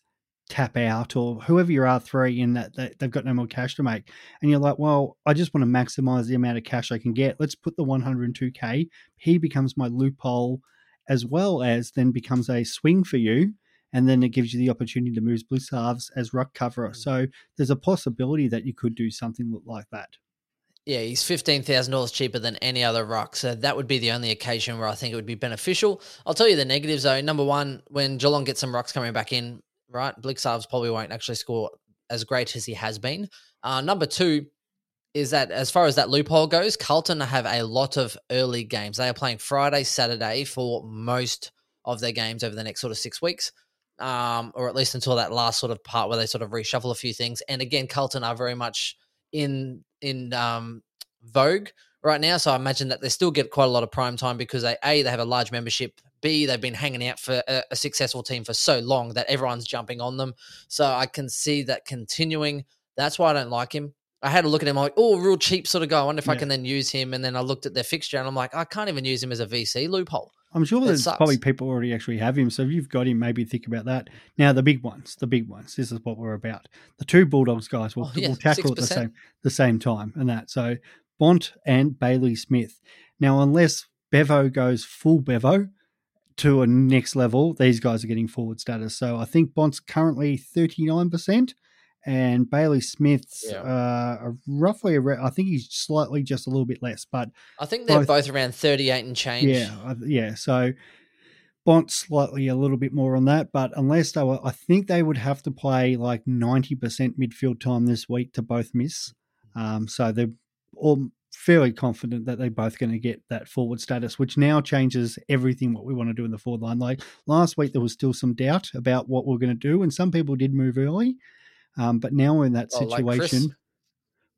tap out or whoever your R three in that, that they've got no more cash to make, and you're like, well, I just want to maximize the amount of cash I can get. Let's put the 102k. He becomes my loophole, as well as then becomes a swing for you. And then it gives you the opportunity to move Blicavs as ruck coverer. Mm. So there's a possibility that you could do something like that. Yeah, he's fifteen thousand dollars cheaper than any other rock, so that would be the only occasion where I think it would be beneficial. I'll tell you the negatives though. Number one, when Geelong gets some rocks coming back in, right, Blicavs probably won't actually score as great as he has been. Uh, number two is that as far as that loophole goes, Carlton have a lot of early games. They are playing Friday, Saturday for most of their games over the next sort of six weeks. Um, or at least until that last sort of part where they sort of reshuffle a few things. And again, Carlton are very much in in um, vogue right now. So I imagine that they still get quite a lot of prime time because they a they have a large membership. B they've been hanging out for a, a successful team for so long that everyone's jumping on them. So I can see that continuing. That's why I don't like him. I had a look at him I'm like, oh, real cheap sort of guy. I wonder if I can then use him. And then I looked at their fixture and I'm like, I can't even use him as a VC loophole. I'm sure That there's probably people already actually have him. So if you've got him, maybe think about that. Now the big ones, the big ones. This is what we're about. The two Bulldogs guys will Oh, yeah, will tackle at the same the same time and that. So Bont and Bailey Smith. Now unless Bevo goes full Bevo to a next level, these guys are getting forward status. So I think Bont's currently 39%. And Bailey Smith's Yeah. uh, roughly, around, I think he's slightly just a little bit less, but I think they're Both- both around 38 and change. yeah, yeah. So Bont slightly a little bit more on that, but unless they were, I think they would have to play like ninety percent midfield time this week to both miss. Um, so they're all fairly confident that they're both going to get that forward status, which now changes everything what we want to do in the forward line. Like last week, there was still some doubt about what we're going to do, and some people did move early. Um, but now we're in that Oh, like situation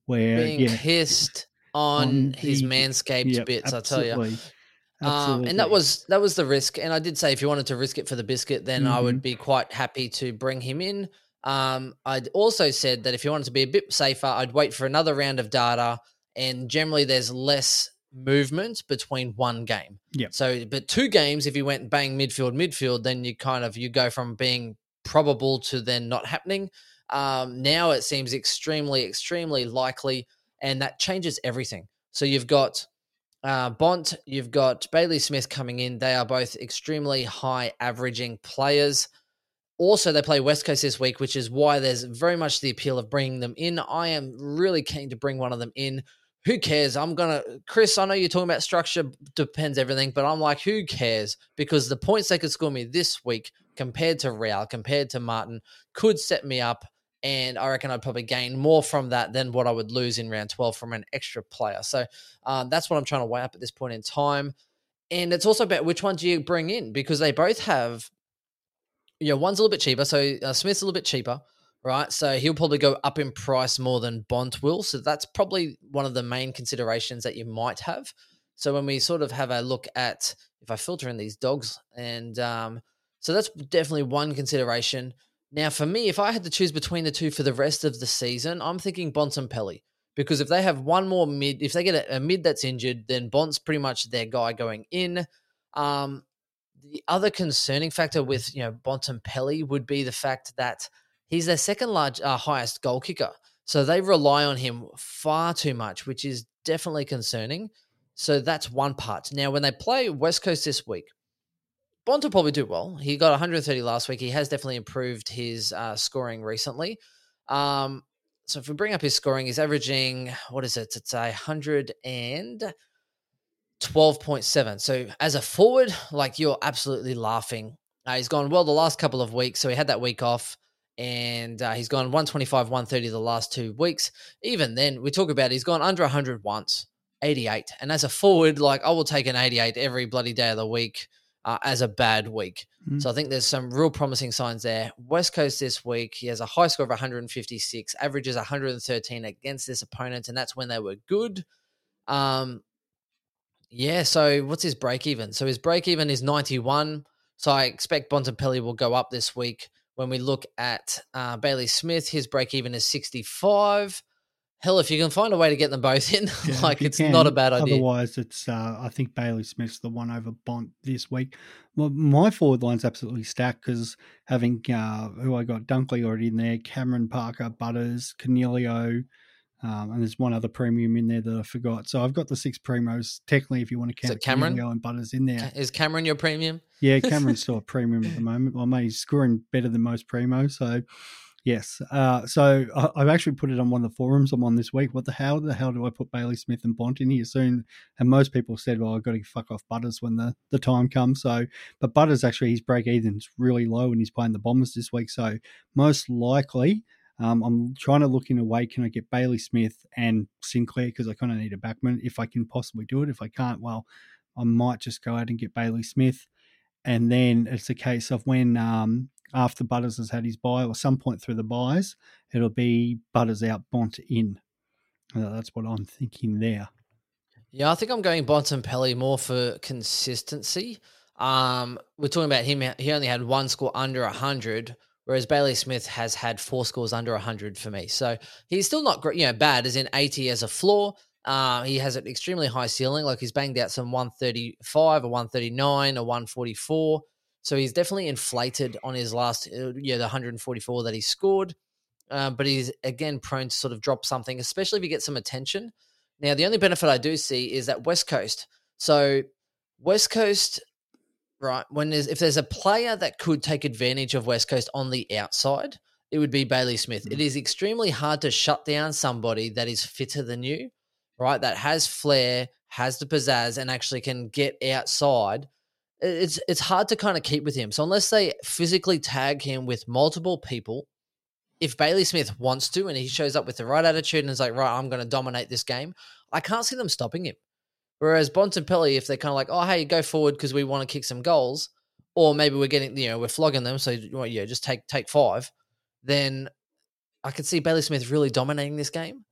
where Being yeah, pissed on, On his the- manscaped yeah, bits, I tell you. absolutely. Um, and that was that was the risk. And I did say if you wanted to risk it for the biscuit, then I Mm-hmm. would be quite happy to bring him in. Um, I'd also said that if you wanted to be a bit safer, I'd wait for another round of data. And generally, there's less movement between one game. Yep. So, but two games, if you went bang midfield, midfield, then you kind of you go from being probable to then not happening. Um, now it seems extremely, extremely likely, and that changes everything. So you've got uh, Bont, you've got Bailey Smith coming in. They are both extremely high averaging players. Also, they play West Coast this week, which is why there's very much the appeal of bringing them in. I am really keen to bring one of them in. Who cares? I'm gonna, Chris. I know you're talking about structure depends everything, but I'm like, who cares? Because the points they could score me this week compared to Real, compared to Martin, could set me up, and I reckon I'd probably gain more from that than what I would lose in round 12 from an extra player. So um, that's what I'm trying to weigh up at this point in time. And it's also about which one do you bring in because they both have, you know, one's a little bit cheaper. So uh, Smith's a little bit cheaper, right? So he'll probably go up in price more than Bont will. So that's probably one of the main considerations that you might have. So when we sort of have a look at, if I filter in these dogs, and um, so that's definitely one consideration. Now, for me, if I had to choose between the two for the rest of the season, I'm thinking Bontempelli because if they have one more mid, if they get a, a mid that's injured, then Bont's pretty much their guy going in. Um, the other concerning factor with you know Bontempelli would be the fact that he's their second large, uh, highest goal kicker, so they rely on him far too much, which is definitely concerning. So that's one part. Now, when they play West Coast this week, Bont will probably do well. He got 130 last week. He has definitely improved his uh, scoring recently. Um, so if we bring up his scoring, he's averaging what is it? It's a hundred and twelve point seven. So as a forward, like you're absolutely laughing. Uh, he's gone well the last couple of weeks. So he had that week off, and uh, he's gone 125, 130 the last two weeks. Even then, we talk about he's gone under 100 once, 88. And as a forward, like I will take an 88 every bloody day of the week uh, as a bad week. Mm. So I think there's some real promising signs there. West Coast this week, he has a high score of 156, averages 113 against this opponent, and that's when they were good. Um, yeah. So what's his break even? So his break even is 91. So I expect Bontempelli will go up this week. When we look at uh, Bailey Smith, his break even is 65. Hell, if you can find a way to get them both in, Yeah, like it's can. not a bad idea. Otherwise, it's uh, I think Bailey Smith's the one over Bont this week. Well, my forward line's absolutely stacked because having uh, who I got Dunkley already in there, Cameron Parker, Butters, Coniglio, um, and there's one other premium in there that I forgot. So I've got the six primos. Technically, if you want to count it Cameron? And Butters in there, Is Cameron your premium? yeah, Cameron's still a premium at the moment. Well, mate, he's scoring better than most primos. So, yes. Uh, so I, I've actually put it on one of the forums I'm on this week. What the hell? The hell do I put Bailey Smith and Bont in here soon? And most people said, well, I've got to fuck off Butters when the, the time comes. So, but Butters actually, his break even's really low and he's playing the Bombers this week. So, most likely, um, I'm trying to look in a way can I get Bailey Smith and Sinclair because I kind of need a backman if I can possibly do it. If I can't, well, I might just go out and get Bailey Smith and then it's a case of when um, after Butters has had his buy or some point through the buys, it'll be Butters out, Bont in. Uh, that's what I'm thinking there. Yeah, I think I'm going Bont and Bontempelli more for consistency. Um, we're talking about him. He only had one score under 100, whereas Bailey Smith has had four scores under 100 for me. So he's still not you know, bad as in 80 as a floor. Uh, he has an extremely high ceiling. Like he's banged out some 135, a 139, a 144. So he's definitely inflated on his last, uh, yeah, the 144 that he scored. Uh, but he's again prone to sort of drop something, especially if he gets some attention. Now, the only benefit I do see is that West Coast. So, West Coast, right? When there's if there's a player that could take advantage of West Coast on the outside, it would be Bailey Smith. It mm-hmm. is extremely hard to shut down somebody that is fitter than you, right? That has flair, has the pizzazz, and actually can get outside. It's it's hard to kind of keep with him. So unless they physically tag him with multiple people, if Bailey Smith wants to and he shows up with the right attitude and is like, right, I'm going to dominate this game, I can't see them stopping him. Whereas Bontempelli, if they're kind of like, oh, hey, go forward because we want to kick some goals, or maybe we're getting, you know, we're flogging them, so well, yeah, just take take five, then I could see Bailey Smith really dominating this game.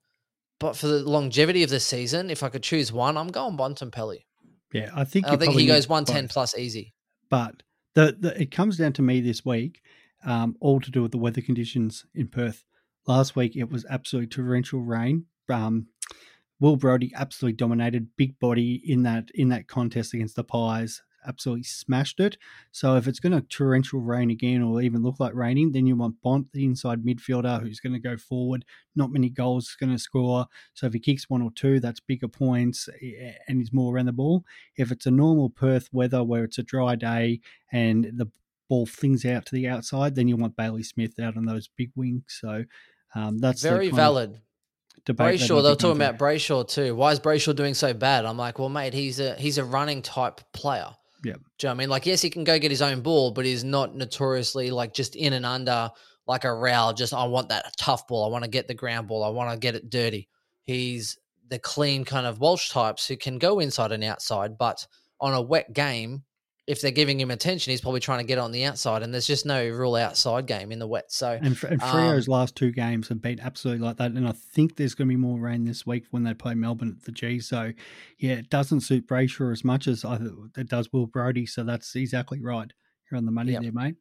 But for the longevity of the season, if I could choose one, I'm going Bontempelli. Yeah, I think I think he goes 110 both. plus easy. But the, the it comes down to me this week, um, all to do with the weather conditions in Perth. Last week it was absolutely torrential rain. Um, Will Brodie absolutely dominated, big body in that in that contest against the Pies. Absolutely smashed it. So if it's going to torrential rain again, or even look like raining, then you want Bont, the inside midfielder, who's going to go forward. Not many goals going to score. So if he kicks one or two, that's bigger points, eh, and he's more around the ball. If it's a normal Perth weather where it's a dry day and the ball flings out to the outside, then you want Bailey Smith out on those big wings. So um, that's Very kind of valid. Debate. Brayshaw, they were talking about Brayshaw too. Why is Brayshaw doing so bad? I'm like, well, mate, he's a he's a running type player. Yeah. Do you know what I mean? Like, yes, he can go get his own ball, but he's not notoriously like just in and under like a row. Just I want that tough ball. I want to get the ground ball. I want to get it dirty. He's the clean kind of Walsh types who can go inside and outside, but on a wet game, if they're giving him attention, he's probably trying to get on the outside, and there's just no real outside game in the wet. So And, and Um, last two games have been absolutely like that. And I think there's going to be more rain this week when they play Melbourne at the G. So, yeah, it doesn't suit Brayshaw as much as I, it does Will Brodie. So that's exactly right. You're on the money Yep. there, mate.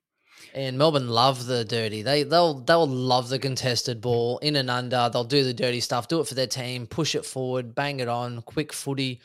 And Melbourne love the dirty. They they'll they'll love the contested ball in and under. They'll do the dirty stuff, do it for their team, push it forward, bang it on, quick footy,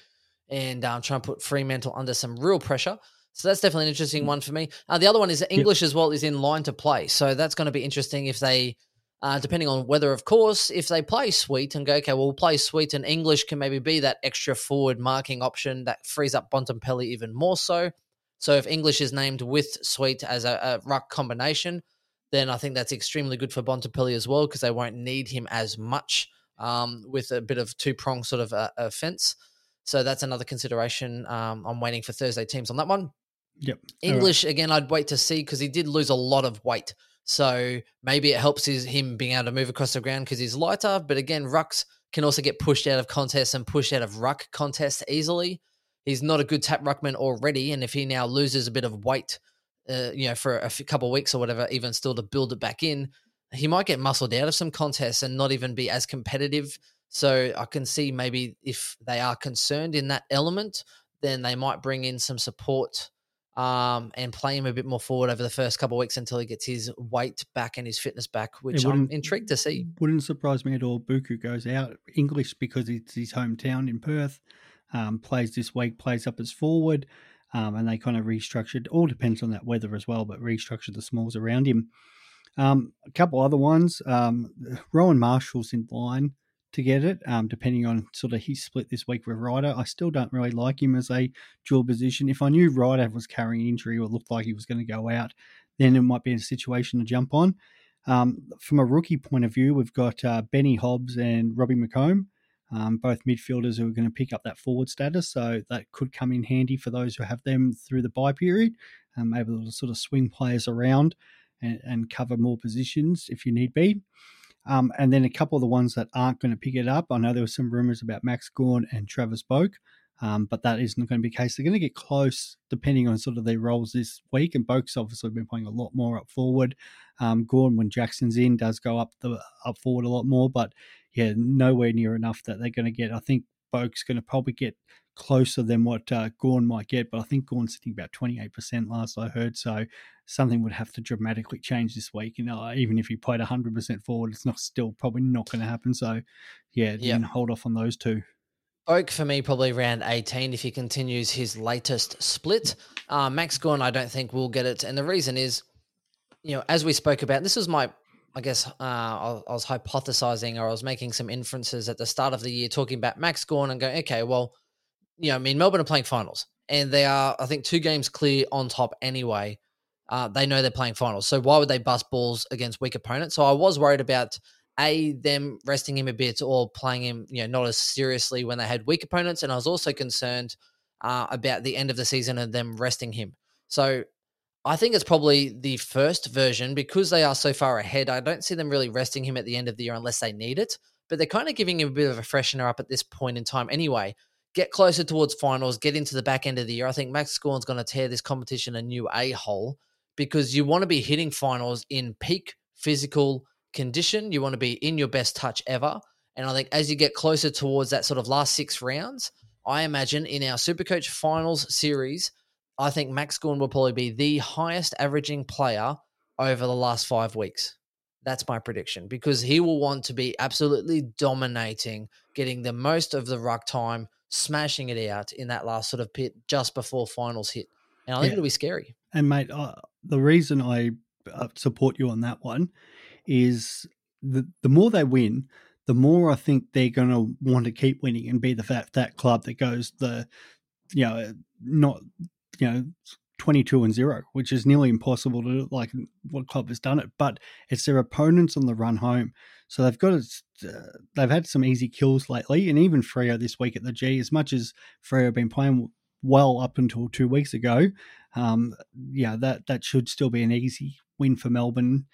and um, try and put Fremantle under some real pressure. So that's definitely an interesting one for me. Uh, the other one is English as well is in line to play. So that's going to be interesting if they, uh, depending on weather, of course, if they play Sweet and go, okay, well, we'll play Sweet and English can maybe be that extra forward marking option that frees up Bontempelli even more so. So if English is named with Sweet as a, a ruck combination, then I think that's extremely good for Bontempelli as well because they won't need him as much um, with a bit of two prong sort of uh, offense. So that's another consideration. Um, I'm waiting for Thursday teams on that one. Yep. All right. English again, I'd wait to see because he did lose a lot of weight. So maybe it helps his, him being able to move across the ground because he's lighter. But again, rucks can also get pushed out of contests and pushed out of ruck contests easily. He's not a good tap ruckman already, and if he now loses a bit of weight, uh, you know, for a couple of weeks or whatever, even still to build it back in, he might get muscled out of some contests and not even be as competitive. So I can see maybe if they are concerned in that element, then they might bring in some support um, and play him a bit more forward over the first couple of weeks until he gets his weight back and his fitness back, which I'm intrigued to see. Wouldn't surprise me at all. Buku goes out English because it's his hometown in Perth. Um, plays this week, plays up as forward, um, and they kind of restructured. All depends on that weather as well, but restructured the smalls around him. Um, a couple other ones. Um, Rowan Marshall's in line to get it, um, depending on sort of his split this week with Ryder. I still don't really like him as a dual position. If I knew Ryder was carrying injury or looked like he was going to go out, then it might be a situation to jump on. Um, from a rookie point of view, we've got uh, Benny Hobbs and Robbie McComb, um, both midfielders who are going to pick up that forward status. So that could come in handy for those who have them through the bye period, um, able to sort of swing players around and, and cover more positions if you need be. Um, and then a couple of the ones that aren't going to pick it up. I know there were some rumors about Max Gawn and Travis Boak, um, but that isn't going to be the case. They're going to get close depending on sort of their roles this week. And Boak's obviously been playing a lot more up forward. Um, Gawn, when Jackson's in, does go up the up forward a lot more, but yeah, nowhere near enough that they're going to get. I think Boak's going to probably get closer than what uh, Gawn might get, but I think Gawn's sitting about 28% last I heard. So something would have to dramatically change this week. You know, even if he played 100% forward, it's not still probably not going to happen. So yeah, you can hold off on those two. Oak for me probably around 18 if he continues his latest split. Uh, Max Gawn, I don't think will get it, and the reason is, you know, as we spoke about, this was my, I guess, uh, I, I was hypothesizing or I was making some inferences at the start of the year, talking about Max Gawn and going, okay, well, you know, I mean, Melbourne are playing finals, and they are, I think, two games clear on top anyway. Uh, they know they're playing finals, so why would they bust balls against weak opponents? So I was worried about a them resting him a bit or playing him, you know, not as seriously when they had weak opponents, and I was also concerned uh, about the end of the season and them resting him. So I think it's probably the first version because they are so far ahead. I don't see them really resting him at the end of the year unless they need it, but they're kind of giving him a bit of a freshener up at this point in time anyway. Get closer towards finals, get into the back end of the year. I think Max Gawn's going to tear this competition a new a hole because you want to be hitting finals in peak physical condition. You want to be in your best touch ever. And I think as you get closer towards that sort of last six rounds, I imagine in our Supercoach Finals series, I think Max Gawn will probably be the highest averaging player over the last five weeks. That's my prediction because he will want to be absolutely dominating, getting the most of the ruck time, smashing it out in that last sort of pit just before finals hit. And I think Yeah. it'll be scary. And mate, the reason I uh, support you on that one is the the more they win, the more I think they're going to want to keep winning and be the that that club that goes the you know not you know 22 and 0 which is nearly impossible to like what club has done it. But it's their opponents on the run home. So they've got uh, they've had some easy kills lately and even Freo this week at the G as much as Freo been playing well up until 2 weeks ago um, yeah, that that should still be an easy win for Melbourne.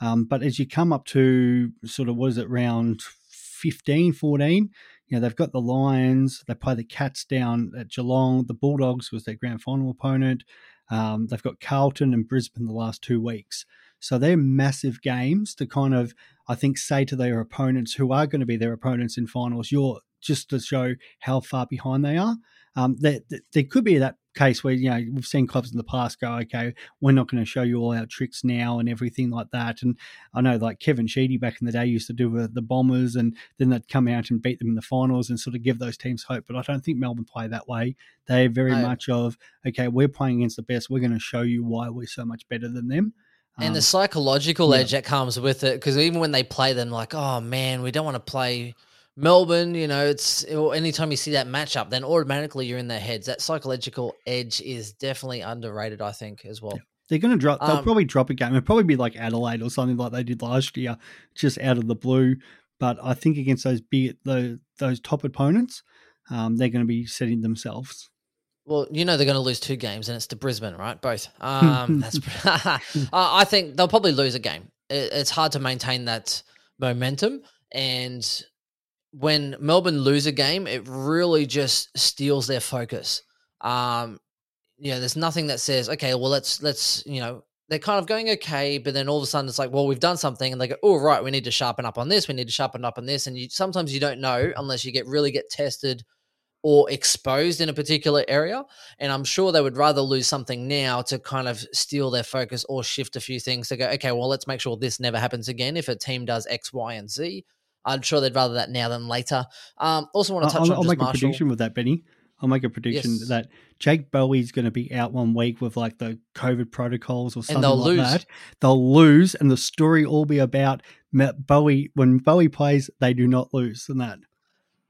Um, but as you come up to sort of what is it, round 15, 14, you know, they've got the Lions, they play the Cats down at Geelong, the Bulldogs was their grand final opponent. Um, they've got Carlton and Brisbane the last two weeks. So they're massive games to kind of, I think, say to their opponents who are going to be their opponents in finals, you're just to show how far behind they are. Um, there, there could be that case where you know we've seen clubs in the past go, okay, we're not going to show you all our tricks now and everything like that. And I know like Kevin Sheedy back in the day used to do with the Bombers, and then they'd come out and beat them in the finals and sort of give those teams hope. But I don't think Melbourne play that way. They're very No. much of okay, we're playing against the best. We're going to show you why we're so much better than them. and Um, the psychological yeah. edge that comes with it because even when they play them like oh man we don't want to play melbourne you know it's anytime you see that matchup then automatically you're in their heads that psychological edge is definitely underrated i think as well They're going to drop. They'll Um, probably drop a game. It'll probably be like Adelaide or something like they did last year, just out of the blue. But I think against those big, those, those top opponents, um, they're going to be setting themselves. well you know they're going to lose two games and it's to brisbane right both um that's i think they'll probably lose a game it's hard to maintain that momentum and when melbourne lose a game it really just steals their focus um you know, there's nothing that says, okay, well, let's let's you know, they're kind of going okay, but then all of a sudden it's like, well, we've done something, and they go, oh, right, we need to sharpen up on this, we need to sharpen up on this, and you sometimes you don't know unless you get really get tested or exposed in a particular area. And I'm sure they would rather lose something now to kind of steal their focus or shift a few things to go, okay, well, let's make sure this never happens again. If a team does X, Y, and Z, I'm sure they'd rather that now than later. Um, also, want to touch I'll, on I'll just make Marshall. a prediction with that, Benny. I'll make a prediction Yes. that Jake Bowey's going to be out one week with like the COVID protocols or something they'll like lose. that. They'll lose, and the story will be about Bowey. When Bowey plays, they do not lose, and that.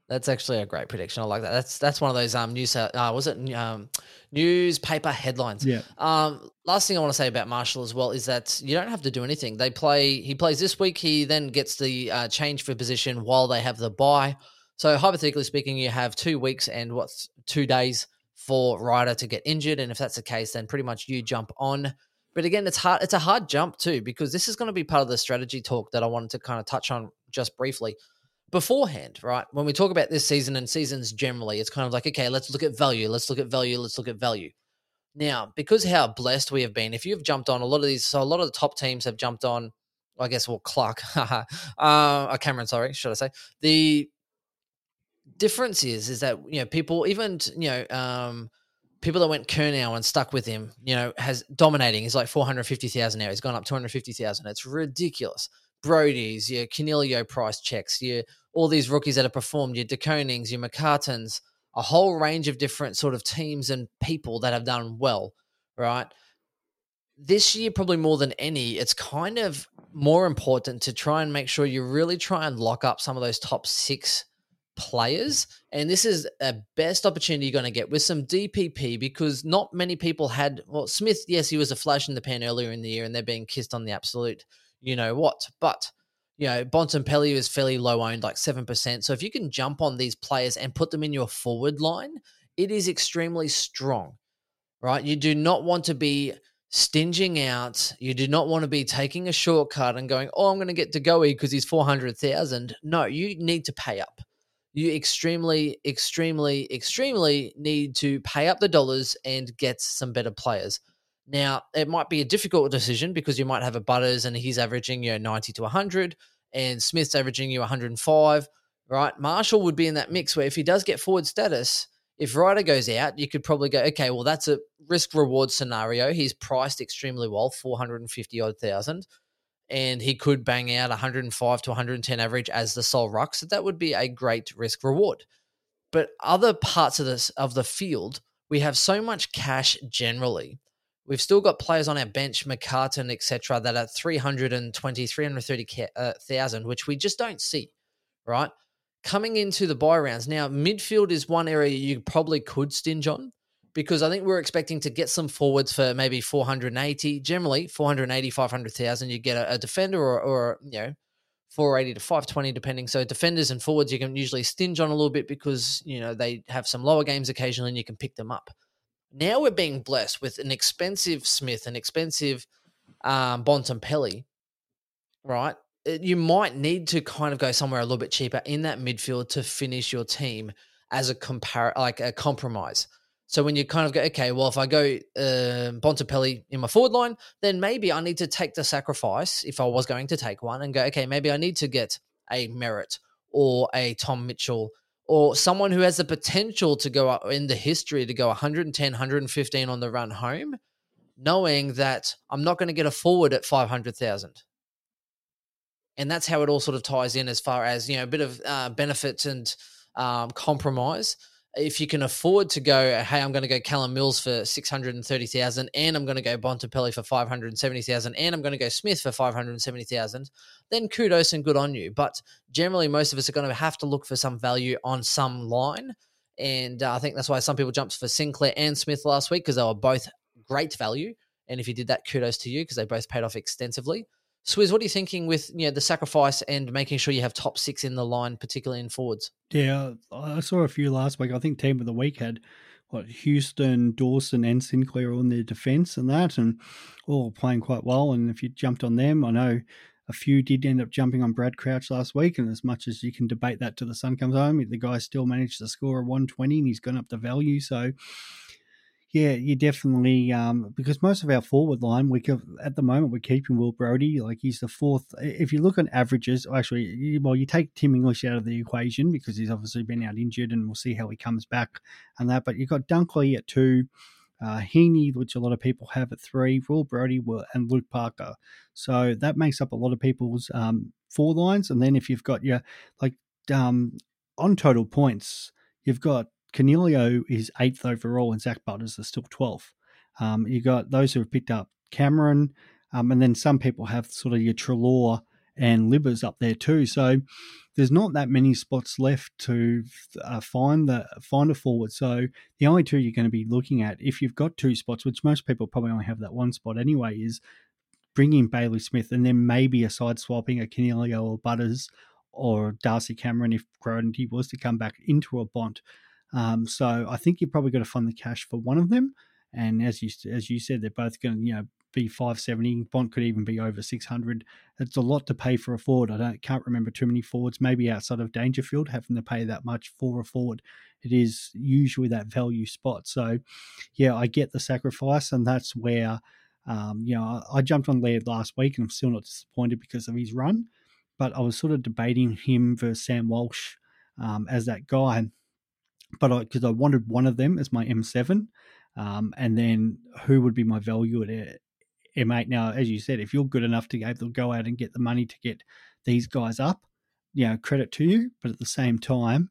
That's actually a great prediction. I like that. That's that's one of those um news uh, was it um newspaper headlines. Yeah. Um, last thing I want to say about Marshall as well is that you don't have to do anything. They play. He plays this week. He then gets the uh, change for position while they have the bye. So hypothetically speaking, you have two weeks and what's two days for Ryder to get injured, and if that's the case, then pretty much you jump on. But again, it's hard. It's a hard jump too because this is going to be part of the strategy talk that I wanted to kind of touch on just briefly beforehand, right? When we talk about this season and seasons generally, it's kind of like, okay, let's look at value, let's look at value, let's look at value. Now, because how blessed we have been, if you've jumped on a lot of these, so a lot of the top teams have jumped on, I guess, well, Clark, uh, uh, Cameron, sorry, should I say? The difference is, is that, you know, people, even, you know, um, people that went Kernow and stuck with him, you know, has dominating. He's like 450,000 now. He's gone up 250,000. It's ridiculous. Brodie's, your Coniglio price checks, your all these rookies that have performed, your De Konings, your McCartins, a whole range of different sort of teams and people that have done well, right? This year, probably more than any, it's kind of more important to try and make sure you really try and lock up some of those top six players. And this is a best opportunity you're going to get with some DPP because not many people had. Well, Smith, yes, he was a flash in the pan earlier in the year, and they're being kissed on the absolute, you know what. But you know, Bontempelli is fairly low owned, like seven percent. So if you can jump on these players and put them in your forward line, it is extremely strong, right? You do not want to be stinging out. You do not want to be taking a shortcut and going, "Oh, I'm going to get De Goey because he's four hundred thousand. No, you need to pay up you extremely, extremely, extremely need to pay up the dollars and get some better players. Now, it might be a difficult decision because you might have a Butters and he's averaging you know 90 to 100, and Smith's averaging you 105, right? Marshall would be in that mix where if he does get forward status, if Ryder goes out, you could probably go, okay, well, that's a risk reward scenario. He's priced extremely well, 450 odd thousand and he could bang out 105 to 110 average as the sole ruck. So that would be a great risk reward. But other parts of this of the field, we have so much cash generally. We've still got players on our bench, McCartin, etc., that are 320, 330,000, uh, which we just don't see, right? Coming into the buy rounds. Now, midfield is one area you probably could stinge on because I think we're expecting to get some forwards for maybe 480, generally 480, 500,000. You get a, a defender or, or, you know, 480 to 520, depending. So defenders and forwards, you can usually stinge on a little bit because, you know, they have some lower games occasionally and you can pick them up. Now we're being blessed with an expensive Smith, an expensive um, Bontempelli, right? You might need to kind of go somewhere a little bit cheaper in that midfield to finish your team as a compar like a compromise. So when you kind of go, okay, well, if I go uh, Bontempelli in my forward line, then maybe I need to take the sacrifice if I was going to take one and go, okay, maybe I need to get a Merrett or a Tom Mitchell or someone who has the potential to go in the history to go 110, 115 on the run home, knowing that I'm not going to get a forward at 500,000. And that's how it all sort of ties in as far as, you know, a bit of uh, benefits and um, compromise. If you can afford to go, hey, I'm going to go Callum Mills for 630,000 and I'm going to go Bontempelli for 570,000 and I'm going to go Smith for 570,000, then kudos and good on you. But generally, most of us are going to have to look for some value on some line, and uh, I think that's why some people jumped for Sinclair and Smith last week because they were both great value. And if you did that, kudos to you because they both paid off extensively. Swizz, what are you thinking with you know the sacrifice and making sure you have top six in the line, particularly in forwards? Yeah, I saw a few last week. I think Team of the Week had what Houston, Dawson, and Sinclair on their defence and that, and all playing quite well. And if you jumped on them, I know a few did end up jumping on Brad Crouch last week. And as much as you can debate that till the sun comes home, the guy still managed to score a 120 and he's gone up the value. So, Yeah, you definitely um, because most of our forward line, we could, at the moment we're keeping Will Brodie. Like he's the fourth. If you look at averages, actually, well, you take Tim English out of the equation because he's obviously been out injured, and we'll see how he comes back and that. But you've got Dunkley at two, uh, Heaney, which a lot of people have at three, Will Brodie, and Luke Parker. So that makes up a lot of people's um, forward lines. And then if you've got your like um, on total points, you've got Coniglio is eighth overall, and Zach Butters is still 12th. Um, you got those who have picked up Cameron, um, and then some people have sort of your Treloar and Libbers up there too. So there's not that many spots left to uh, find the find a forward. So the only two you're going to be looking at, if you've got two spots, which most people probably only have that one spot anyway, is bringing Bailey Smith and then maybe a side swapping a Coniglio or Butters or Darcy Cameron if Grodenty was to come back into a bond. Um, so I think you're probably going to fund the cash for one of them. And as you as you said, they're both going to you know be 570. Bont could even be over 600. It's a lot to pay for a forward. I don't can't remember too many forwards, maybe outside of Dangerfield, having to pay that much for a forward. It is usually that value spot. So, yeah, I get the sacrifice, and that's where, um, you know, I jumped on Laird last week, and I'm still not disappointed because of his run. But I was sort of debating him versus Sam Walsh um, as that guy but because I, I, wanted one of them as my M7, um, and then who would be my value at M8? Now, as you said, if you're good enough to go out and get the money to get these guys up, you know, credit to you. But at the same time,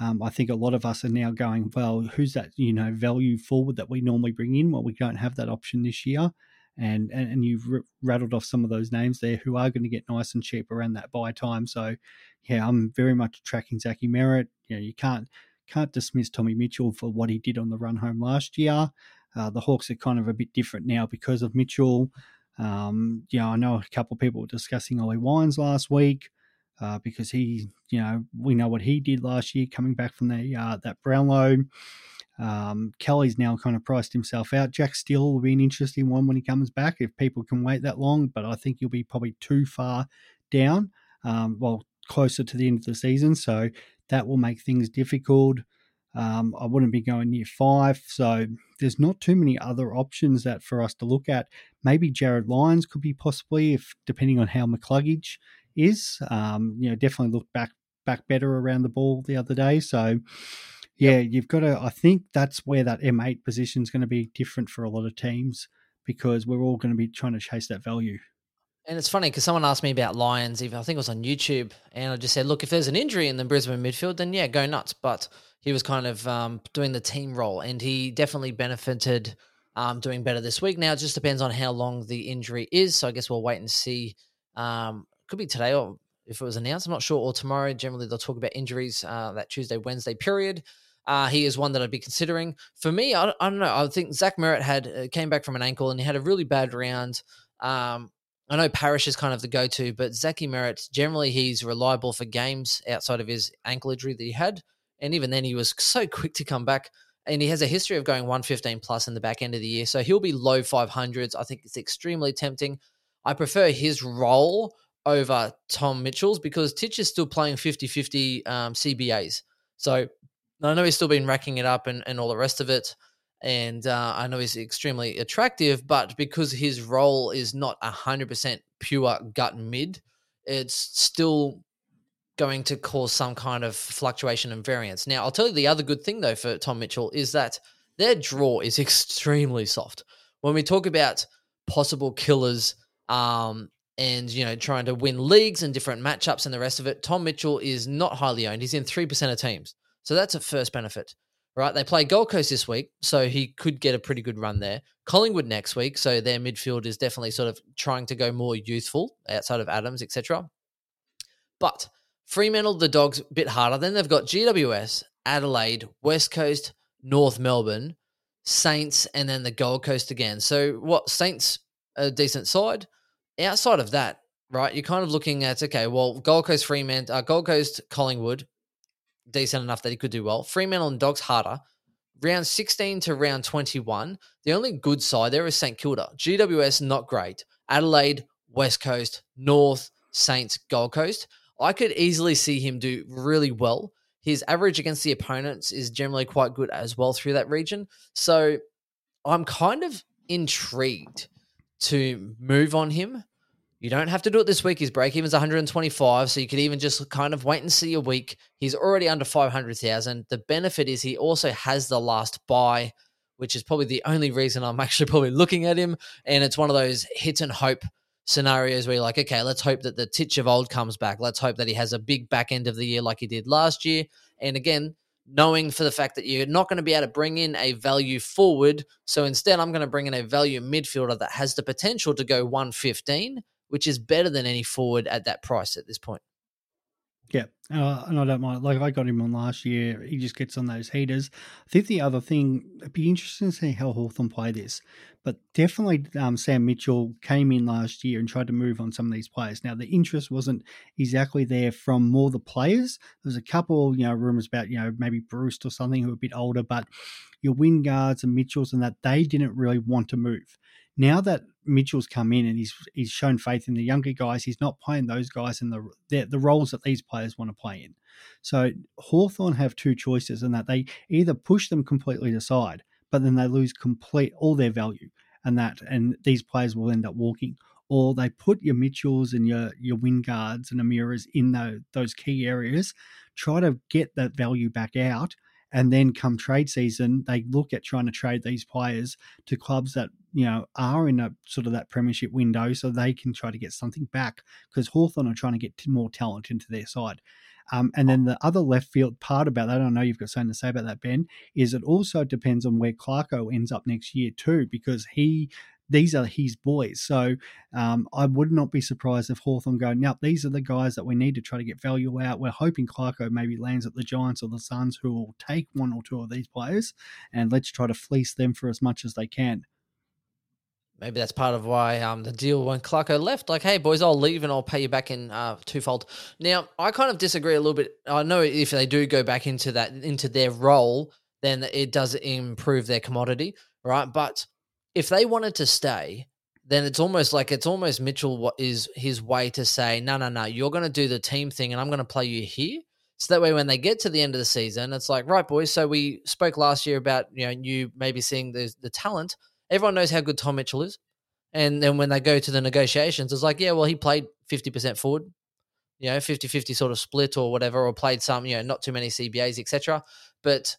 um, I think a lot of us are now going, well, who's that, you know, value forward that we normally bring in? Well, we don't have that option this year. And, and, and you've r- rattled off some of those names there who are going to get nice and cheap around that buy time. So, yeah, I'm very much tracking Zachy Merrett. You know, you can't can't dismiss Tommy Mitchell for what he did on the run home last year. Uh, the Hawks are kind of a bit different now because of Mitchell. Um, you know, I know a couple of people were discussing Ollie Wines last week uh, because he, you know, we know what he did last year coming back from the uh, that Brownlow. Um, Kelly's now kind of priced himself out. Jack Steele will be an interesting one when he comes back if people can wait that long, but I think he'll be probably too far down. Um, well, closer to the end of the season. So that will make things difficult. Um, I wouldn't be going near five. So there's not too many other options that for us to look at. Maybe Jarryd Lyons could be possibly, if depending on how McCluggage is. Um, you know, definitely looked back back better around the ball the other day. So yeah, yep. you've got to. I think that's where that M8 position is going to be different for a lot of teams because we're all going to be trying to chase that value. And it's funny because someone asked me about Lyons, even I think it was on YouTube, and I just said, look, if there's an injury in the Brisbane midfield, then yeah, go nuts. But he was kind of um, doing the team role, and he definitely benefited um, doing better this week. Now it just depends on how long the injury is, so I guess we'll wait and see. Um, could be today or if it was announced, I'm not sure, or tomorrow. Generally, they'll talk about injuries uh, that Tuesday, Wednesday period. Uh, he is one that I'd be considering. For me, I, I don't know. I think Zach Merrett had uh, came back from an ankle and he had a really bad round. Um, I know Parish is kind of the go to, but Zachy Merrett, generally, he's reliable for games outside of his ankle injury that he had. And even then, he was so quick to come back. And he has a history of going 115 plus in the back end of the year. So he'll be low 500s. I think it's extremely tempting. I prefer his role over Tom Mitchell's because Titch is still playing 50 50 um, CBAs. So I know he's still been racking it up and, and all the rest of it and uh, I know he's extremely attractive, but because his role is not hundred percent pure gut mid, it's still going to cause some kind of fluctuation and variance. Now, I'll tell you the other good thing though for Tom Mitchell is that their draw is extremely soft. When we talk about possible killers, um, and you know trying to win leagues and different matchups and the rest of it, Tom Mitchell is not highly owned. He's in three percent of teams, so that's a first benefit right? They play Gold Coast this week, so he could get a pretty good run there. Collingwood next week, so their midfield is definitely sort of trying to go more youthful outside of Adams, etc. But Fremantle, the Dogs, a bit harder. Then they've got GWS, Adelaide, West Coast, North Melbourne, Saints, and then the Gold Coast again. So what? Saints a decent side. Outside of that, right? You're kind of looking at okay, well, Gold Coast, Fremantle, uh, Gold Coast, Collingwood, decent enough that he could do well. Fremantle and Dogs harder. Round 16 to round 21, the only good side there is St Kilda. GWS, not great. Adelaide, West Coast, North, Saints, Gold Coast. I could easily see him do really well. His average against the opponents is generally quite good as well through that region. So I'm kind of intrigued to move on him. You don't have to do it this week. His break even's 125, so you could even just kind of wait and see a week. He's already under 500,000. The benefit is he also has the last buy, which is probably the only reason I'm actually probably looking at him. And it's one of those hit and hope scenarios where you're like, okay, let's hope that the Titch of old comes back. Let's hope that he has a big back end of the year like he did last year. And again, knowing for the fact that you're not going to be able to bring in a value forward. So instead, I'm going to bring in a value midfielder that has the potential to go 115, which is better than any forward at that price at this point. Yeah, uh, and I don't mind. Like I got him on last year. He just gets on those heaters. I think the other thing, it'd be interesting to see how Hawthorn play this. But definitely, um, Sam Mitchell came in last year and tried to move on some of these players. Now the interest wasn't exactly there from more the players. There was a couple, you know, rumors about you know maybe Bruce or something who are a bit older, but your Wingards and Mitchells and that they didn't really want to move. Now that Mitchell's come in and he's he's shown faith in the younger guys, he's not playing those guys in the the, roles that these players want to play in. So Hawthorn have two choices in that they either push them completely aside, but then they lose complete all their value and that and these players will end up walking. Or they put your Mitchells and your your Wingards and O'Mearas in the, those key areas, try to get that value back out, and then come trade season, they look at trying to trade these players to clubs that you know are in a sort of that premiership window, so they can try to get something back because Hawthorn are trying to get more talent into their side. Um, and then the other left field part about that, I know you've got something to say about that, Ben, is it also depends on where Clarko ends up next year too, because he these are his boys. So um, I would not be surprised if Hawthorn go, now these are the guys that we need to try to get value out. We're hoping Clarko maybe lands at the Giants or the Suns who will take one or two of these players and let's try to fleece them for as much as they can. Maybe that's part of why um, the deal when Clarko left, like, hey boys, I'll leave and I'll pay you back in uh, twofold. Now, I kind of disagree a little bit. I know if they do go back into that into their role, then it does improve their commodity, right? But if they wanted to stay, then it's almost like it's almost Mitchell what is his way to say, no, no, no, you're going to do the team thing, and I'm going to play you here. So that way, when they get to the end of the season, it's like, right, boys. So we spoke last year about you know you maybe seeing the the talent. Everyone knows how good Tom Mitchell is, and then when they go to the negotiations, it's like, yeah, well, he played fifty percent forward, you know, 50-50 sort of split or whatever, or played some, you know, not too many CBAs, etc. But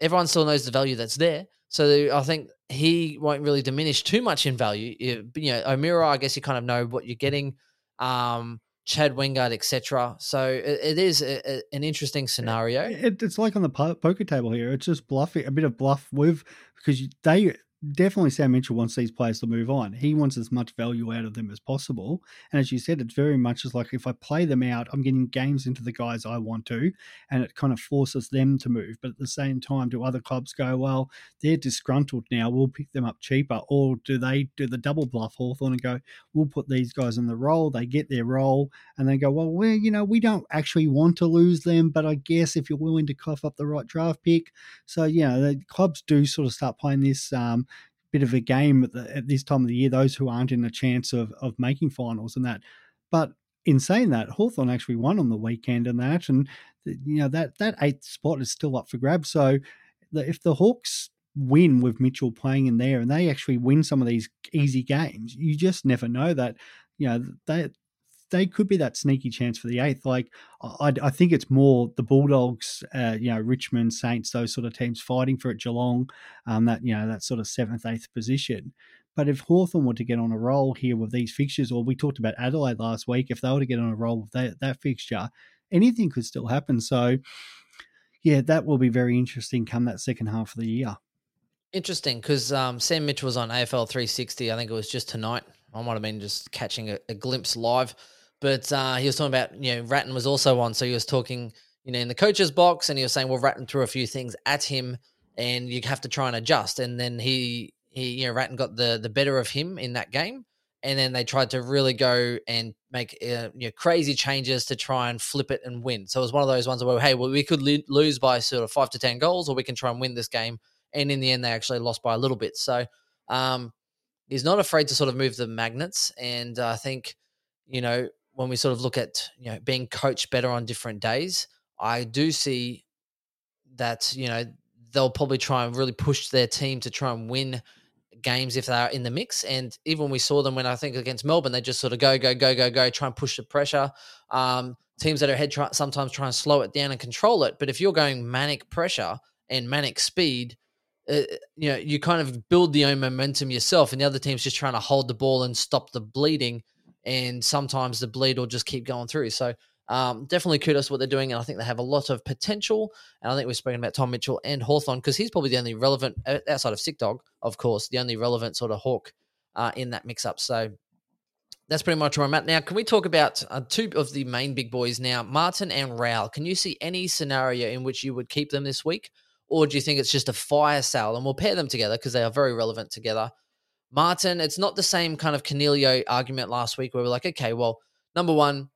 everyone still knows the value that's there. So I think he won't really diminish too much in value. You know, O'Meara, I guess you kind of know what you're getting. Um, Chad Wingard, etc. So it, it is a, a, an interesting scenario. It, it's like on the poker table here. It's just bluffing, a bit of bluff with because they definitely Sam Mitchell wants these players to move on. He wants as much value out of them as possible. And as you said, it's very much as like if I play them out, I'm getting games into the guys I want to, and it kind of forces them to move. But at the same time, do other clubs go, well, they're disgruntled now, we'll pick them up cheaper? Or do they do the double bluff Hawthorn and go, we'll put these guys in the role, they get their role, and they go, well, we you know, we don't actually want to lose them, but I guess if you're willing to cough up the right draft pick. So, yeah, the clubs do sort of start playing this um, bit of a game at, the, at this time of the year, those who aren't in a chance of, of making finals and that. But in saying that, Hawthorn actually won on the weekend and that, and you know that that eighth spot is still up for grabs. So if the Hawks win with Mitchell playing in there and they actually win some of these easy games, you just never know that you know they they could be that sneaky chance for the eighth. Like I, I think it's more the Bulldogs, uh, you know, Richmond, Saints, those sort of teams fighting for it. Geelong, um, that you know that sort of seventh, eighth position. But if Hawthorn were to get on a roll here with these fixtures, or we talked about Adelaide last week, if they were to get on a roll with that, that fixture, anything could still happen. So, yeah, that will be very interesting come that second half of the year. Interesting because um, Sam Mitchell was on AFL 360. I think it was just tonight. I might have been just catching a, a glimpse live but uh, he was talking about, you know, Ratten was also on. So he was talking, you know, in the coach's box and he was saying, well, Ratten threw a few things at him and you have to try and adjust. And then he, he, you know, Ratten got the, the better of him in that game. And then they tried to really go and make uh, you know, crazy changes to try and flip it and win. So it was one of those ones where, hey, well, we could lo- lose by sort of five to 10 goals or we can try and win this game. And in the end, they actually lost by a little bit. So um, he's not afraid to sort of move the magnets. And I think, you know, when we sort of look at you know being coached better on different days, I do see that you know they'll probably try and really push their team to try and win games if they are in the mix. And even when we saw them when I think against Melbourne, they just sort of go, go, go, go, go, try and push the pressure. Um, teams that are ahead try, sometimes try and slow it down and control it. But if you're going manic pressure and manic speed, uh, you know, you kind of build the own momentum yourself, and the other team's just trying to hold the ball and stop the bleeding. And sometimes the bleed will just keep going through. So um, definitely kudos what they're doing, and I think they have a lot of potential. And I think we've spoken about Tom Mitchell and Hawthorn because he's probably the only relevant outside of Sick Dog, of course, the only relevant sort of hawk uh, in that mix-up. So that's pretty much where I'm at now. Can we talk about uh, two of the main big boys now, Martin and Rowell? Can you see any scenario in which you would keep them this week, or do you think it's just a fire sale? And we'll pair them together because they are very relevant together. Martin, it's not the same kind of Coniglio argument last week where we're like, okay, well, number one,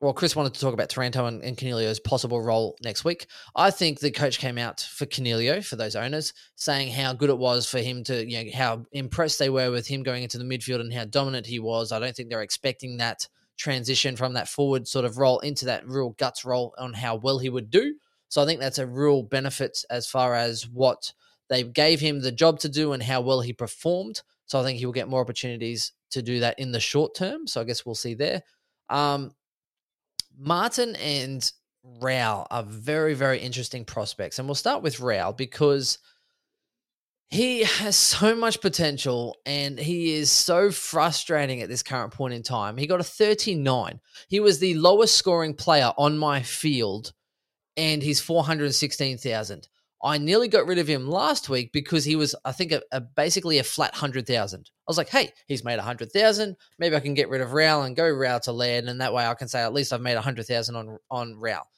well, Chris wanted to talk about Taranto and, and Coniglio's possible role next week. I think the coach came out for Coniglio, for those owners, saying how good it was for him to, you know, how impressed they were with him going into the midfield and how dominant he was. I don't think they're expecting that transition from that forward sort of role into that real guts role on how well he would do. So I think that's a real benefit as far as what they gave him the job to do and how well he performed. So I think he will get more opportunities to do that in the short term. So I guess we'll see there. Um, Martin and Rowell are very, very interesting prospects. And we'll start with Rowell because he has so much potential and he is so frustrating at this current point in time. He got a 39. He was the lowest scoring player on my field and he's 416,000. I nearly got rid of him last week because he was, I think, a, a basically a flat hundred thousand. I was like, hey, he's made a hundred thousand. Maybe I can get rid of Rowell and go Rowell to land, and that way I can say at least I've made a hundred thousand on on Rowell.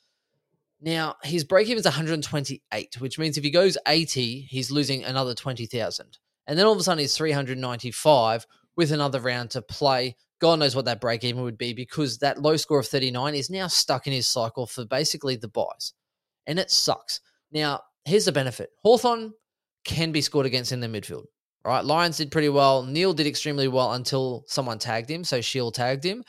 Now his break even is 128, which means if he goes 80, he's losing another 20,000. And then all of a sudden he's 395 with another round to play. God knows what that break even would be because that low score of 39 is now stuck in his cycle for basically the buys. And it sucks. Now, here's the benefit Hawthorn can be scored against in the midfield. Right, Lions did pretty well. Neale did extremely well until someone tagged him. So Shield tagged him.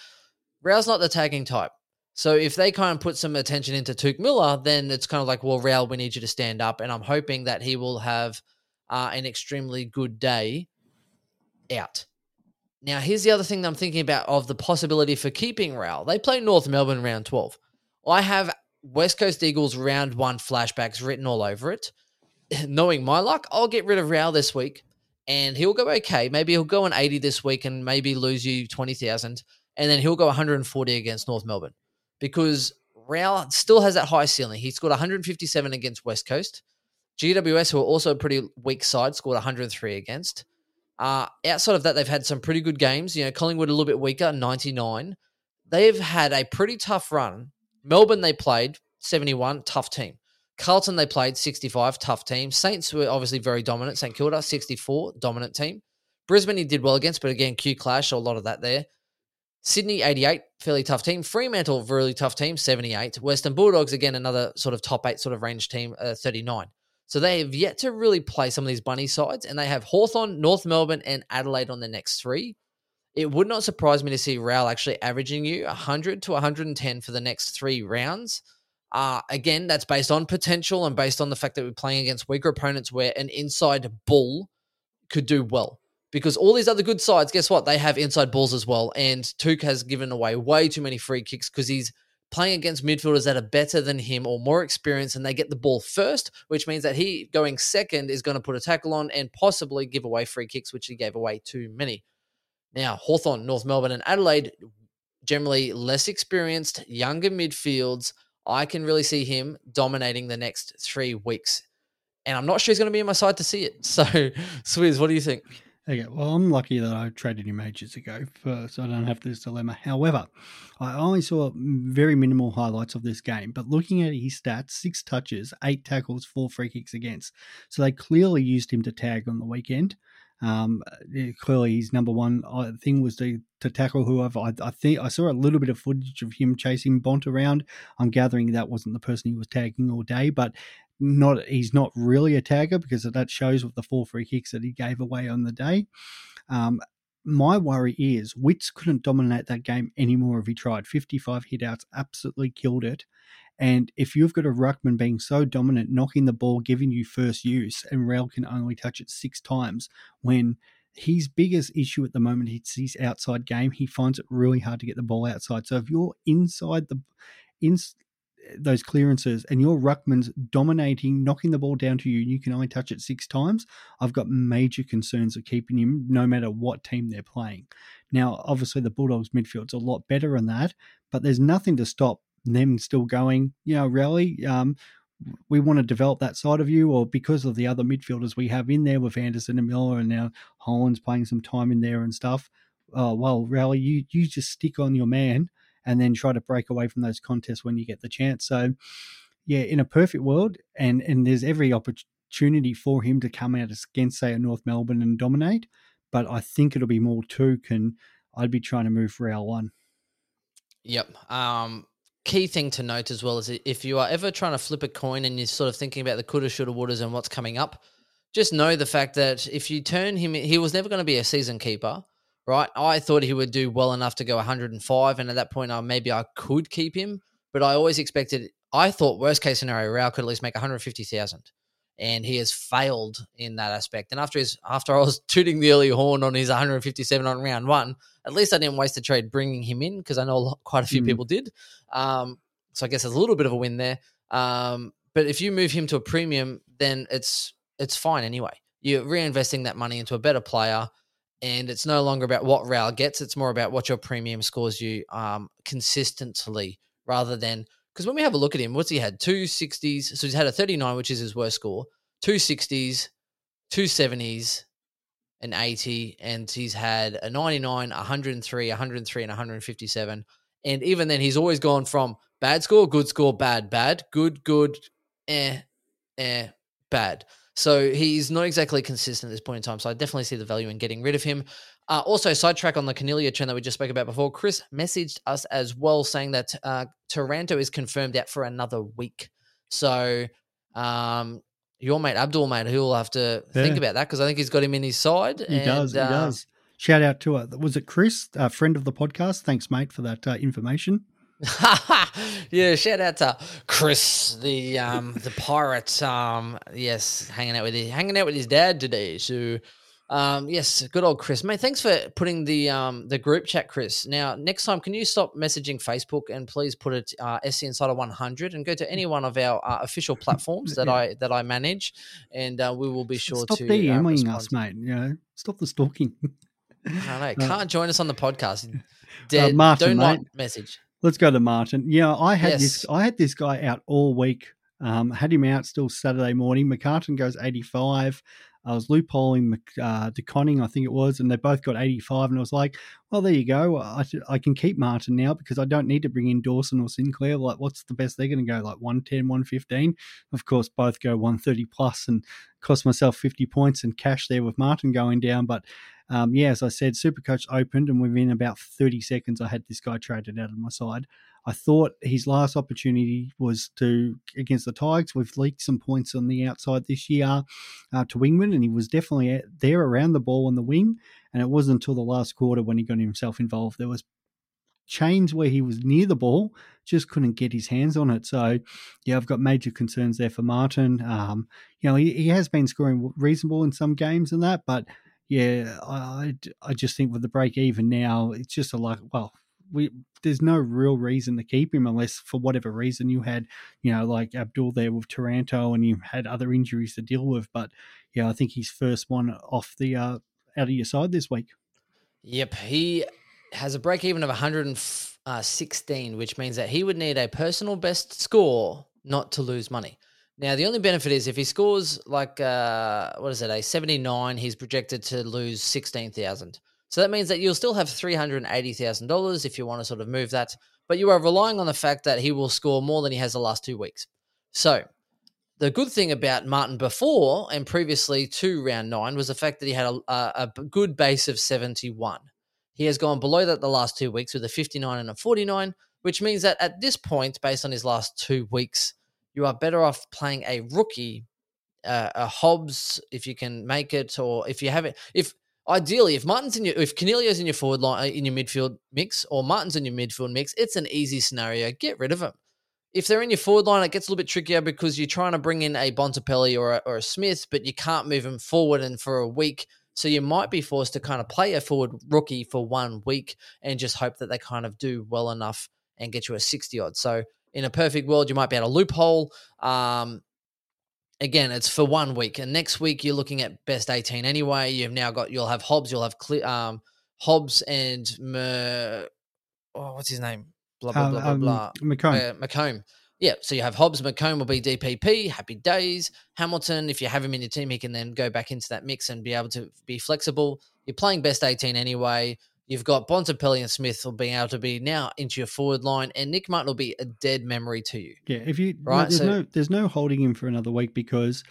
Rowell's not the tagging type. So if they kind of put some attention into Touk Miller, then it's kind of like, well, Rowell, we need you to stand up. And I'm hoping that he will have uh, an extremely good day out. Now, here's the other thing that I'm thinking about of the possibility for keeping Rowell. They play North Melbourne round 12. I have West Coast Eagles round one flashbacks written all over it. Knowing my luck, I'll get rid of Rowell this week and he'll go okay. Maybe he'll go an 80 this week and maybe lose you 20,000. And then he'll go 140 against North Melbourne because Rowell still has that high ceiling. He scored 157 against West Coast. GWS, who are also a pretty weak side, scored 103 against. Uh, outside of that, they've had some pretty good games. You know, Collingwood a little bit weaker, 99. They've had a pretty tough run Melbourne, they played 71, tough team. Carlton, they played 65, tough team. Saints were obviously very dominant. St Kilda, 64, dominant team. Brisbane, he did well against, but again, Q Clash, a lot of that there. Sydney, 88, fairly tough team. Fremantle, really tough team, 78. Western Bulldogs, again, another sort of top eight sort of range team, uh, 39. So they have yet to really play some of these bunny sides, and they have Hawthorn, North Melbourne, and Adelaide on the next three it would not surprise me to see Rowell actually averaging you 100 to 110 for the next three rounds. Uh, again, that's based on potential and based on the fact that we're playing against weaker opponents where an inside bull could do well. Because all these other good sides, guess what? They have inside balls as well. And Touk has given away way too many free kicks because he's playing against midfielders that are better than him or more experienced and they get the ball first, which means that he going second is going to put a tackle on and possibly give away free kicks, which he gave away too many. Now, Hawthorn, North Melbourne, and Adelaide, generally less experienced, younger midfields. I can really see him dominating the next three weeks. And I'm not sure he's going to be in my side to see it. So, Swizz, what do you think? Okay, well, I'm lucky that I traded him ages ago, for, so I don't have this dilemma. However, I only saw very minimal highlights of this game, but looking at his stats, six touches, eight tackles, four free kicks against. So they clearly used him to tag on the weekend. Um, clearly, his number one thing was to, to tackle whoever. I, I, think I saw a little bit of footage of him chasing Bont around. I'm gathering that wasn't the person he was tagging all day, but not he's not really a tagger because that shows with the four free kicks that he gave away on the day. Um, my worry is Witts couldn't dominate that game anymore if he tried. 55 hitouts, absolutely killed it. And if you've got a ruckman being so dominant, knocking the ball, giving you first use, and Rowell can only touch it six times, when his biggest issue at the moment is his outside game. He finds it really hard to get the ball outside. So if you're inside the in those clearances and your ruckman's dominating, knocking the ball down to you, and you can only touch it six times, I've got major concerns of keeping him no matter what team they're playing. Now, obviously, the Bulldogs midfield's a lot better than that, but there's nothing to stop them still going, you know, rally. Um, we want to develop that side of you, or because of the other midfielders we have in there with Anderson and Miller, and now Hollands playing some time in there and stuff. Uh, well, rally, you you just stick on your man and then try to break away from those contests when you get the chance. So, yeah, in a perfect world, and and there's every opportunity for him to come out against, say, a North Melbourne and dominate. But I think it'll be more Touk, and I'd be trying to move for our one. Yep. Um, key thing to note as well is if you are ever trying to flip a coin and you're sort of thinking about the coulda, shoulda, wouldas and what's coming up, just know the fact that if you turn him, he was never going to be a season keeper right? I thought he would do well enough to go 105, and at that point, uh, maybe I could keep him. But I always expected, I thought worst case scenario, Rowell could at least make 150,000, and he has failed in that aspect. And after his, after I was tooting the early horn on his 157 on round one, at least I didn't waste a trade bringing him in because I know a lot, quite a few mm. people did. Um, so I guess there's a little bit of a win there. Um, but if you move him to a premium, then it's it's fine anyway. You're reinvesting that money into a better player and it's no longer about what Rowell gets. It's more about what your premium scores you um, consistently rather than because when we have a look at him, what's he had? Two sixties. So he's had a 39, which is his worst score, two sixties, two seventies, an 80, and he's had a 99, 103, 103, and 157. And even then, he's always gone from bad score, good score, bad, bad, good, good, eh, eh, bad. So he's not exactly consistent at this point in time. So I definitely see the value in getting rid of him. Uh, also, sidetrack on the Coniglio trend that we just spoke about before. Chris messaged us as well saying that uh, Taranto is confirmed out for another week. So um, your mate Abdul, mate, he'll have to yeah. think about that because I think he's got him in his side. He and, does. He uh, does. Shout out to uh, was it Chris, a friend of the podcast? Thanks, mate, for that uh, information. yeah, shout out to Chris, the um the pirate. Um, yes, hanging out with his, hanging out with his dad today. So, um, yes, good old Chris, mate. Thanks for putting the um the group chat, Chris. Now, next time, can you stop messaging Facebook and please put it uh, SC Insider 100 and go to any one of our uh, official platforms that yeah. I that I manage, and uh, we will be sure stop to stop DMing uh, us, mate. You know, stop the stalking. I know. Uh, can't join us on the podcast. Uh, Dead. Martin, do not mate. message. Let's go to Martin. Yeah, I had yes. this. I had this guy out all week. Um, had him out still Saturday morning. McCartin goes 85. I was loopholing uh, De Koning, I think it was, and they both got 85. And I was like, well, there you go. I, I can keep Martin now because I don't need to bring in Dawson or Sinclair. Like, what's the best they're going to go? Like 110, 115? Of course, both go 130 plus and cost myself 50 points and cash there with Martin going down. But um, yeah, as I said, Supercoach opened, and within about 30 seconds, I had this guy traded out of my side. I thought his last opportunity was to against the Tigers. We've leaked some points on the outside this year uh, to Wingman, and he was definitely there around the ball on the wing. And it wasn't until the last quarter when he got himself involved. There was chains where he was near the ball, just couldn't get his hands on it. So, yeah, I've got major concerns there for Martin. Um, you know, he, he has been scoring reasonable in some games and that, but yeah, I, I just think with the break even now, it's just a like, well, we there's no real reason to keep him unless for whatever reason you had, you know, like Abdul there with Taranto and you had other injuries to deal with. But yeah, I think he's first one off the uh, out of your side this week. Yep, he has a break even of 116, which means that he would need a personal best score not to lose money. Now, the only benefit is if he scores like, uh, what is it, a 79, he's projected to lose 16,000. So that means that you'll still have $380,000 if you want to sort of move that, but you are relying on the fact that he will score more than he has the last two weeks. So the good thing about Martin before and previously to round nine was the fact that he had a, a, a good base of 71. He has gone below that the last two weeks with a 59 and a 49, which means that at this point, based on his last two weeks, you are better off playing a rookie, uh, a Hobbs, if you can make it, or if you have it. If ideally, if Martin's in your, if Coniglio's in your forward line, in your midfield mix, or Martin's in your midfield mix, it's an easy scenario. Get rid of him. if they're in your forward line, it gets a little bit trickier because you're trying to bring in a Bontempelli or a, or a Smith, but you can't move them forward and for a week. So you might be forced to kind of play a forward rookie for one week and just hope that they kind of do well enough and get you a 60 odd. So in a perfect world, you might be at a loophole. Um, again, it's for one week, and next week you're looking at best 18 anyway. You've now got you'll have Hobbs, you'll have um, Hobbs and Mer, oh, what's his name? Blah blah blah um, blah blah. McComb. Uh, McComb. Yeah, so you have Hobbs, McComb will be DPP. Happy days. Hamilton, if you have him in your team, he can then go back into that mix and be able to be flexible. You're playing best 18 anyway. You've got Bontempelli and Smith will be able to be now into your forward line, and Nick Martin will be a dead memory to you. Yeah, if you Right, there's so- no there's no holding him for another week because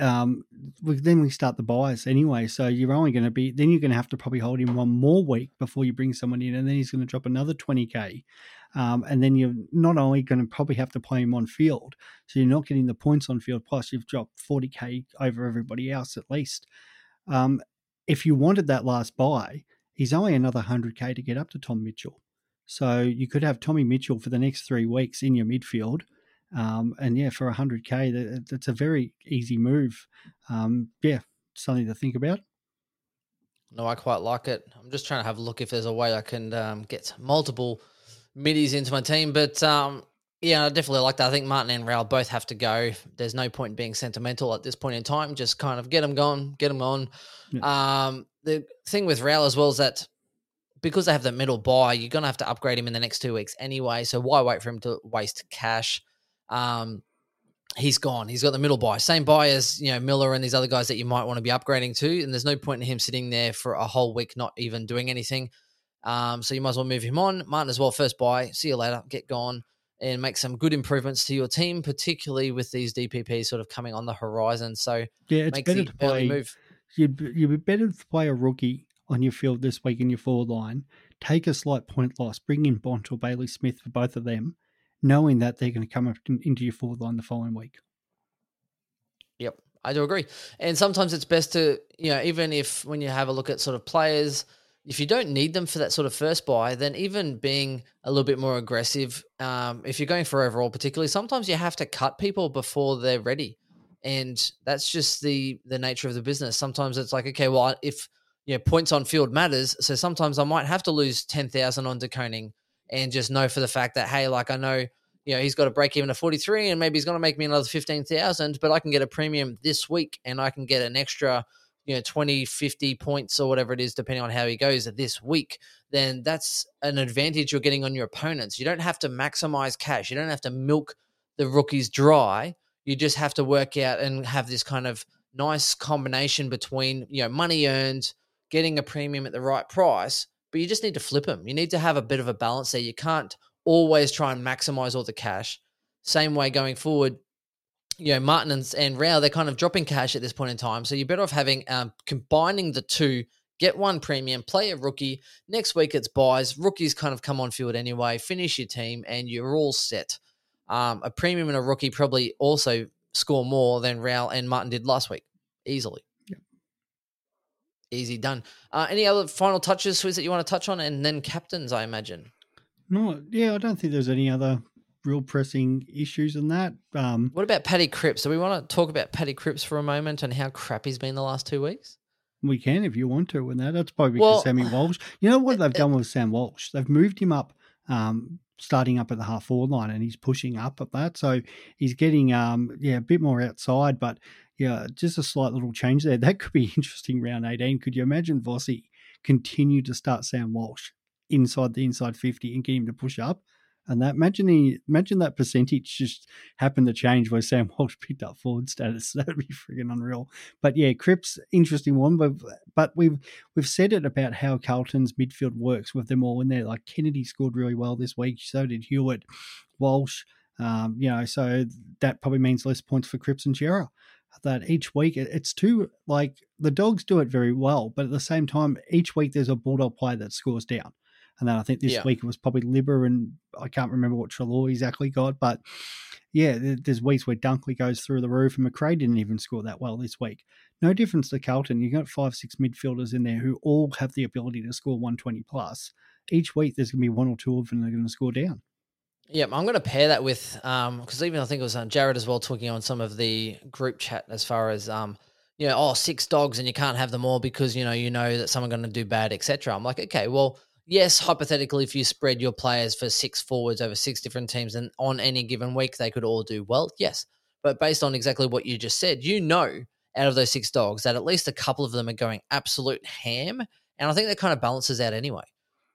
um we, then we start the bias anyway. So you're only going to be then you're going to have to probably hold him one more week before you bring someone in, and then he's going to drop another twenty k. Um, and then you're not only going to probably have to play him on field, so you're not getting the points on field. Plus, you've dropped forty k over everybody else at least. Um, if you wanted that last buy, he's only another hundred k to get up to Tom Mitchell. So you could have Tommy Mitchell for the next three weeks in your midfield. Um, and yeah, for 100K, that, that's a very easy move. Um, yeah, something to think about. No, I quite like it. I'm just trying to have a look if there's a way I can um, get multiple middies into my team. But um, yeah, I definitely like that. I think Martin and Rowell both have to go. There's no point in being sentimental at this point in time. Just kind of get them gone, get them on. Um, the thing with Rowell as well is that because they have the middle buy, you're going to have to upgrade him in the next two weeks anyway. So why wait for him to waste cash? Um, he's gone. He's got the middle buy. Same buy as, you know, Miller and these other guys that you might want to be upgrading to. And there's no point in him sitting there for a whole week, not even doing anything. Um, so you might as well move him on. Martin as well, first buy. See you later. Get gone and make some good improvements to your team, particularly with these DPPs sort of coming on the horizon. So Yeah, it's better to play. move. You'd, you'd be better to play a rookie on your field this week in your forward line. Take a slight point loss. Bring in Bont or Bailey Smith for both of them, knowing that they're going to come up in- into your forward line the following week. Yep, I do agree. And sometimes it's best to, you know, even if when you have a look at sort of players, if you don't need them for that sort of first buy, then even being a little bit more aggressive, um, if you're going for overall, particularly, sometimes you have to cut people before they're ready, and that's just the the nature of the business. Sometimes it's like, okay, well, if you know points on field matters, so sometimes I might have to lose ten thousand on De Koning and just know for the fact that hey, like I know you know, he's got to break even to 43 and maybe he's going to make me another 15,000, but I can get a premium this week and I can get an extra, you know, 20, 50 points or whatever it is, depending on how he goes this week. Then that's an advantage you're getting on your opponents. You don't have to maximize cash. You don't have to milk the rookies dry. You just have to work out and have this kind of nice combination between, you know, money earned, getting a premium at the right price, but you just need to flip them. You need to have a bit of a balance there. You can't always try and maximize all the cash. Same way going forward, you know, Martin and, and Rowell, they're kind of dropping cash at this point in time. So you're better off having um, combining the two, get one premium, play a rookie. Next week it's buys. Rookies kind of come on field anyway, finish your team, and you're all set. Um, a premium and a rookie probably also score more than Rowell and Martin did last week, easily. Yep. Easy done. Uh, any other final touches, Swizz, that you want to touch on? And then captains, I imagine. No, yeah, I don't think there's any other real pressing issues in that. Um, What about Paddy Cripps? Do we want to talk about Paddy Cripps for a moment and how crap he's been the last two weeks? we can if you want to with that. That's probably because Well, Sammy Walsh. You know what they've done with Sam Walsh? They've moved him up, um, starting up at the half forward line, and he's pushing up at that. So he's getting, um, yeah, a bit more outside, but yeah, just a slight little change there. That could be interesting round 18. Could you imagine Vossi continue to start Sam Walsh inside the inside 50 and get him to push up? And that imagine imagine that percentage just happened to change where Sam Walsh picked up forward status. That'd be friggin' unreal. But yeah, Cripps, interesting one. But but we've we've said it about how Carlton's midfield works with them all in there. Like Kennedy scored really well this week. So did Hewitt, Walsh. Um, you know, so that probably means less points for Cripps and Cerra. That each week it's too like the dogs do it very well, but at the same time, each week there's a bulldog player that scores down. And then I think this Yeah. week it was probably Libber and I can't remember what Treloar exactly got, but yeah, there's weeks where Dunkley goes through the roof and McRae didn't even score that well this week. No difference to Carlton. You've got five, six midfielders in there who all have the ability to score 120 plus. Each week there's going to be one or two of them that are going to score down. Yeah, I'm going to pair that with because even I think it was um, Jared as well talking on some of the group chat as far as um, you know, oh six dogs and you can't have them all because you know you know that someone's going to do bad, etc. I'm like, okay, well, yes, hypothetically, if you spread your players for six forwards over six different teams and on any given week they could all do well, yes, but based on exactly what you just said, you know, out of those six dogs that at least a couple of them are going absolute ham, and I think that kind of balances out anyway.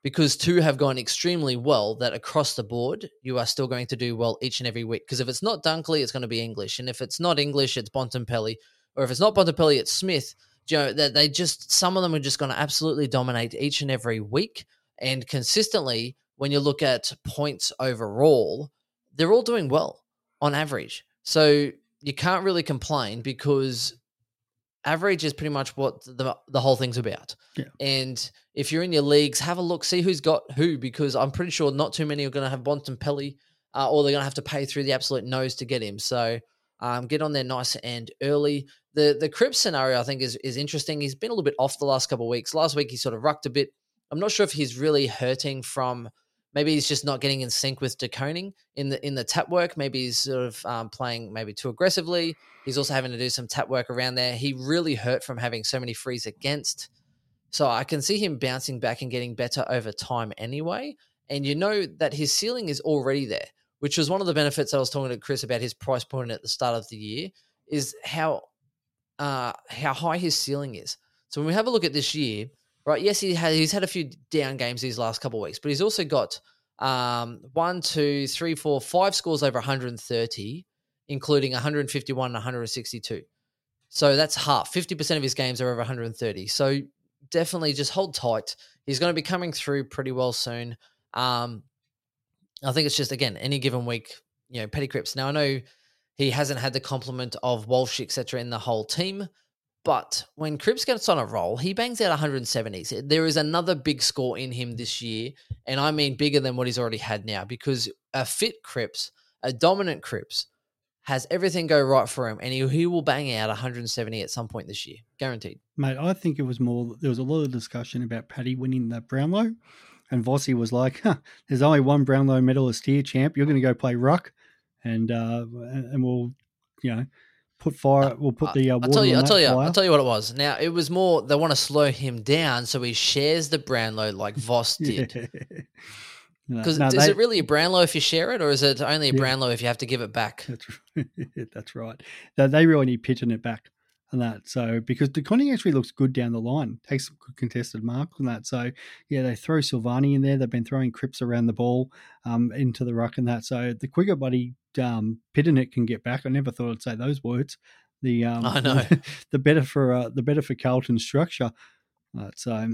Because two have gone extremely well that across the board you are still going to do well each and every week. Because if it's not dunkley it's going to be english and if it's not english it's bontempelli or if it's not bontempelli it's smith. You know that they just some of them are just going to absolutely dominate each and every week and consistently when you look at points overall they're all doing well on average so you can't really complain because average is pretty much what the the whole thing's about. Yeah. And if you're in your leagues, have a look, see who's got who, because I'm pretty sure not too many are going to have Bontempelli, uh, or they're going to have to pay through the absolute nose to get him. So um, get on there nice and early. The the Cripps scenario I think is is interesting. He's been a little bit off the last couple of weeks. Last week he sort of rucked a bit. I'm not sure if he's really hurting from maybe he's just not getting in sync with De Koning in the in the tap work. Maybe he's sort of um, playing maybe too aggressively. He's also having to do some tap work around there. He really hurt from having so many frees against. So I can see him bouncing back and getting better over time anyway. And you know that his ceiling is already there, which was one of the benefits I was talking to Chris about his price point at the start of the year, is how uh, how high his ceiling is. So when we have a look at this year, right? Yes, he had he's had a few down games these last couple of weeks, but he's also got um, one, two, three, four, five scores over 130, including 151 and 162. So that's half. 50% of his games are over 130. So definitely just hold tight. He's going to be coming through pretty well soon. Um, I think it's just again any given week, you know, Petty Cripps. Now I know he hasn't had the complement of Walsh, etc., in the whole team, but when Cripps gets on a roll, he bangs out 170s. There is another big score in him this year, and I mean bigger than what he's already had now because a fit Cripps, a dominant Cripps, has everything go right for him, and he, he will bang out 170 at some point this year, guaranteed. Mate, I think it was more, there was a lot of discussion about Paddy winning that Brownlow, and Vossi was like, huh, there's only one Brownlow medalist here, champ. You're going to go play ruck, and, uh, and we'll, you know, put fire. We'll put the. Uh, I'll tell you. I'll tell you. Fire. I'll tell you what it was. Now it was more. They want to slow him down, so he shares the Brownlow like Voss did. Because no, no, is they, it really a Brownlow if you share it, or is it only a yeah, Brownlow if you have to give it back? That's, right. that's right. They, they really need pitching it back on that. So because De Koning actually looks good down the line, takes some good contested marks on that. So yeah, they throw Silvagni in there. They've been throwing Cripps around the ball um, into the ruck and that. So the quicker buddy um, Pittonet can get back, I never thought I'd say those words. The um, I know the better for uh, the better for Carlton's structure. Uh, so.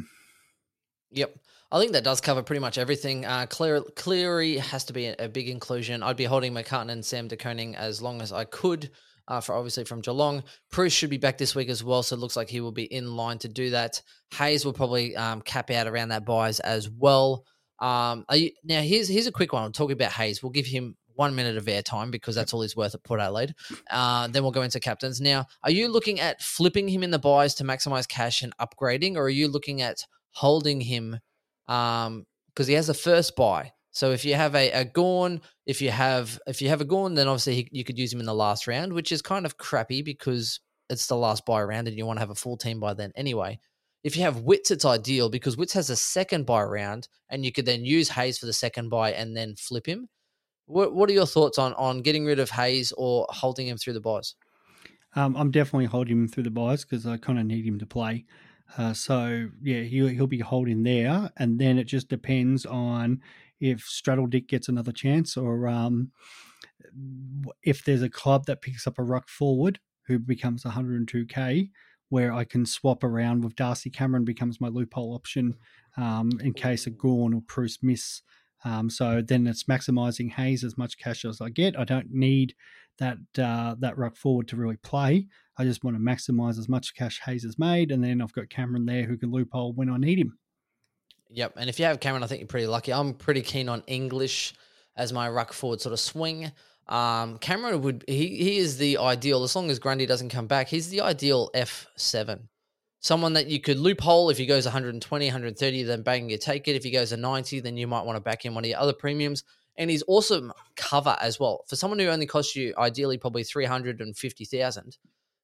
Yep. I think that does cover pretty much everything. Uh, Clear, Cleary has to be a, a, big inclusion. I'd be holding McCartin and Sam De Koning as long as I could uh, for obviously from Geelong. Bruce should be back this week as well, so it looks like he will be in line to do that. Hayes will probably um, cap out around that buys as well. Um, you, now here's here's a quick one. I'm talking about Hayes. We'll give him one minute of airtime because that's all he's worth at Port Adelaide. Uh, then we'll go into captains. Now, are you looking at flipping him in the buys to maximize cash and upgrading, or are you looking at holding him because um, he has a first buy? So if you have a, a Gawn, if you have if you have a Gawn, then obviously he, you could use him in the last round, which is kind of crappy because it's the last buy round and you want to have a full team by then anyway. If you have Witts, it's ideal because Witts has a second buy round and you could then use Hayes for the second buy and then flip him. What What are your thoughts on on getting rid of Hayes or holding him through the buys? Um, I'm definitely holding him through the buys because I kind of need him to play. Uh, so yeah, he'll he'll be holding there, and then it just depends on if Straddle Dick gets another chance, or um, if there's a club that picks up a ruck forward who becomes 102k, where I can swap around with Darcy Cameron becomes my loophole option um, in case a Gawn or Bruce miss. Um, so then it's maximizing Hayes as much cash as I get. I don't need that uh, that ruck forward to really play. I just want to maximize as much cash Hayes has made, and then I've got Cameron there who can loophole when I need him. Yep. And if you have Cameron, I think you're pretty lucky. I'm pretty keen on English as my ruck forward sort of swing. Um, Cameron would he he is the ideal as long as Grundy doesn't come back. He's the ideal F seven, someone that you could loophole if he goes 120, 130, then bang you take it. If he goes a 90, then you might want to back in one of your other premiums. and he's awesome cover as well. For someone who only costs you ideally probably three hundred and fifty thousand,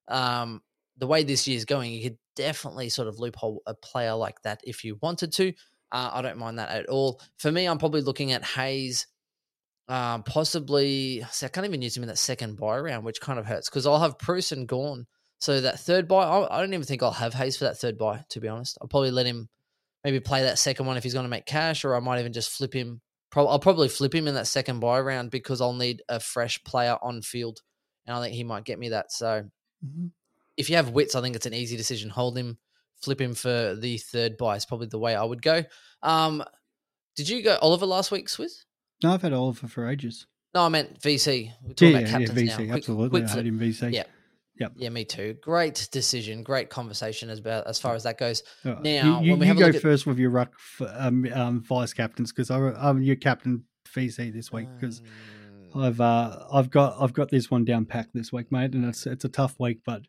um, the way this year's going, you could definitely sort of loophole a player like that if you wanted to. Uh, I don't mind that at all. For me, I'm probably looking at Hayes. Um, possibly, see, I can't even use him in that second buy round, which kind of hurts because I'll have Bruce and Gawn. So that third buy, I, don't even think I'll have Hayes for that third buy. To be honest, I'll probably let him maybe play that second one if he's going to make cash, or I might even just flip him. Pro- I'll probably flip him in that second buy round because I'll need a fresh player on field, and I think he might get me that. So Mhm. if you have witts, I think it's an easy decision. Hold him, flip him for the third buy is probably the way I would go. Um, did you go Oliver last week, Swizz? No, I've had Oliver for ages. No, I meant VC. We're talking yeah, about yeah, captains VC, now. Absolutely. quick I had him VC. Yeah. Yep. Yeah, me too. Great decision. Great conversation as about as far as that goes. Right. Now, you, you, when we you have a go at- first with your ruck um, um, vice captains because I'm your captain VC this week because Um, I've uh, I've got I've got this one down packed this week, mate, and it's it's a tough week, but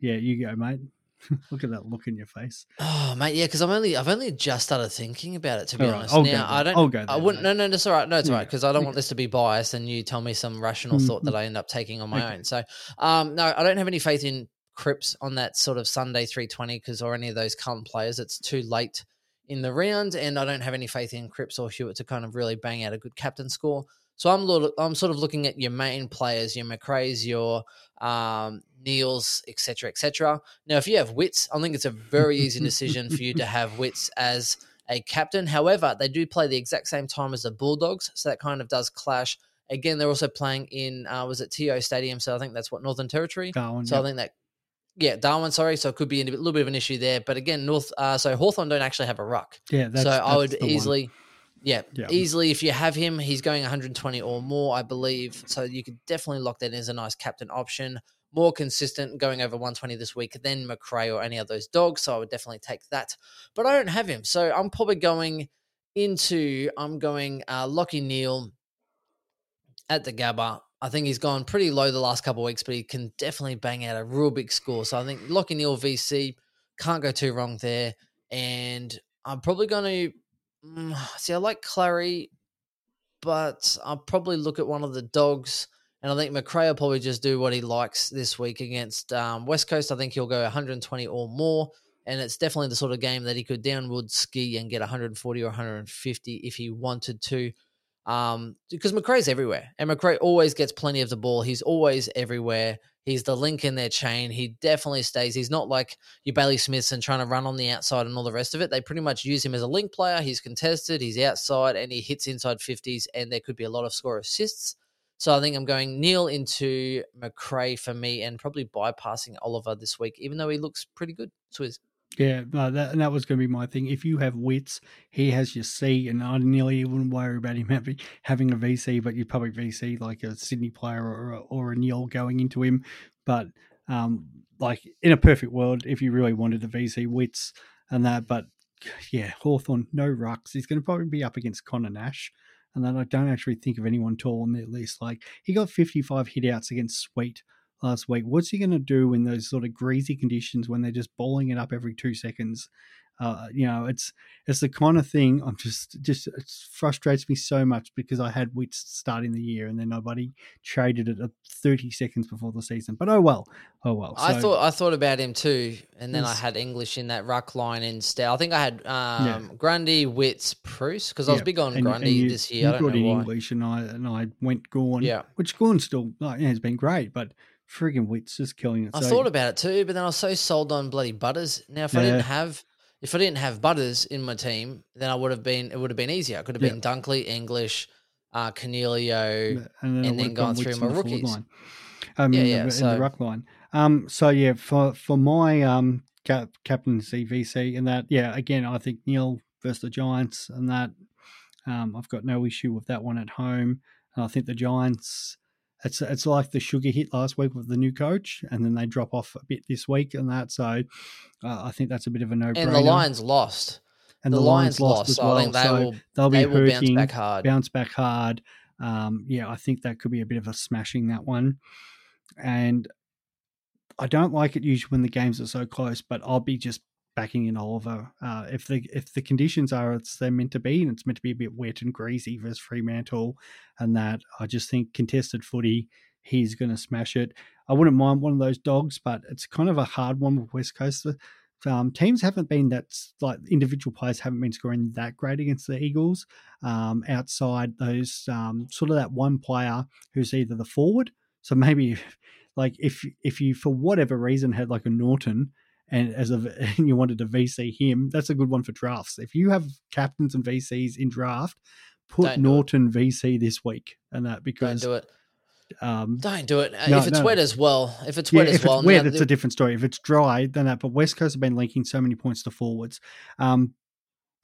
yeah, you go, mate. look at that look in your face. Oh, mate, yeah, because I'm only I've only just started thinking about it to be All right, honest. Go now I don't. I'll go I wouldn't. mate. No, no, that's all right. No, it's all Yeah, right because I don't okay. want this to be biased, and you tell me some rational thought Mhm. that I end up taking on my Okay. own. So, um, no, I don't have any faith in Cripps on that sort of Sunday 320 because or any of those current players. It's too late in the round, and I don't have any faith in Cripps or Hewitt to kind of really bang out a good captain score. So I'm lo- I'm sort of looking at your main players, your McRae's, your um, Neales, etc., etc. Now, if you have Witts, I think it's a very easy decision for you to have Witts as a captain. However, they do play the exact same time as the Bulldogs, so that kind of does clash. Again, they're also playing in uh, was it TIO Stadium, so I think that's what Northern Territory. Darwin. So I think that, yeah, Darwin, sorry. So it could be a little bit of an issue there. But again, North, uh, so Hawthorn don't actually have a ruck. yeah, that's, so I that's would the one. Yeah, Yeah. easily, if you have him, he's going 120 or more, I believe. So you could definitely lock that in as a nice captain option. More consistent, going over 120 this week than McRae or any of those dogs. So I would definitely take that. But I don't have him. So I'm probably going into, I'm going uh, Lachie Neale at the Gabba. I think he's gone pretty low the last couple of weeks, but he can definitely bang out a real big score. So I think Lachie Neale VC can't go too wrong there. And I'm probably going to see. I like Clary, but I'll probably look at one of the dogs. And I think McRae will probably just do what he likes this week against um, West Coast. I think he'll go 120 or more. And it's definitely the sort of game that he could downward ski and get 140 or 150 if he wanted to. Um, because McRae's everywhere, and McRae always gets plenty of the ball. He's always everywhere. He's the link in their chain. He definitely stays. He's not like your Bailey Smiths and trying to run on the outside and all the rest of it. They pretty much use him as a link player. He's contested, he's outside, and he hits inside 50s, and there could be a lot of score assists. So I think I'm going Neale into McRae for me and probably bypassing Oliver this week, even though he looks pretty good. Swizz. Yeah, no, that and that was going to be my thing. If you have witts, he has your C, and I nearly wouldn't worry about him having having a VC, but you'd probably VC like a Sydney player or or a Neale going into him. But um, like in a perfect world, if you really wanted the VC witts and that, but yeah, Hawthorn, no rucks. He's going to probably be up against Conor Nash. And then I don't actually think of anyone tall on their list. Like he got 55 hitouts against Sweet last week. What's he going to do in those sort of greasy conditions when they're just bowling it up every two seconds? Uh, you know, it's it's the kind of thing I'm just just it frustrates me so much because I had Witts starting the year and then nobody traded it at 30 seconds before the season. But oh well, oh well. I thought I thought about him too, and then I had English in that ruck line instead. I think I had um, Grundy, Witts, Bruce because I was Yeah, big on and- Grundy and you- this year. You I don't brought know in why. English and I and I went Gawn. Yeah. which Gawn still like, yeah, has been great, but friggin' Witts is killing it. I So, thought about it too, but then I was so sold on bloody Butters. Now, if I Yeah. didn't have if I didn't have Butters in my team, then I would have been it would have been easier. It could have Yeah. been Dunkley, English, uh, Coniglio. and then, and then gone through my rookies. Line. Um, Yeah, in, yeah, the, in so- the ruck line. Um, so yeah, for for my um cap, captaincy VC and that, yeah, again, I think Neale versus the Giants and that, um, I've got no issue with that one at home. And I think the Giants. It's, it's like the sugar hit last week with the new coach, and then they drop off a bit this week and that. So uh, I think that's a bit of a no brainer. And the Lions lost. and the, Lions lost, as well. I think they so will they'll be they will bounce hurting back hard. bounce back hard. Um, yeah, I think that could be a bit of a smashing that one. And I don't like it usually when the games are so close, but I'll be just backing in Oliver. Uh, if the if the conditions are it's they're meant to be, and it's meant to be a bit wet and greasy versus Fremantle, and that I just think contested footy, he's going to smash it. I wouldn't mind one of those dogs, but it's kind of a hard one with West Coast. Um, teams haven't been that like individual players haven't been scoring that great against the Eagles. Um, outside those um, sort of that one player who's either the forward, so maybe like if if you for whatever reason had like a Naughton and as a and you wanted to VC him, that's a good one for drafts. If you have captains and VCs in draft, put Don't Naughton VC this week and that because Don't do it. um, Don't do it. Uh, No, if it's no. wet as well, if it's yeah, wet if as it's well, wet, now it's a different story. If it's dry, then that. But West Coast have been linking so many points to forwards. Um,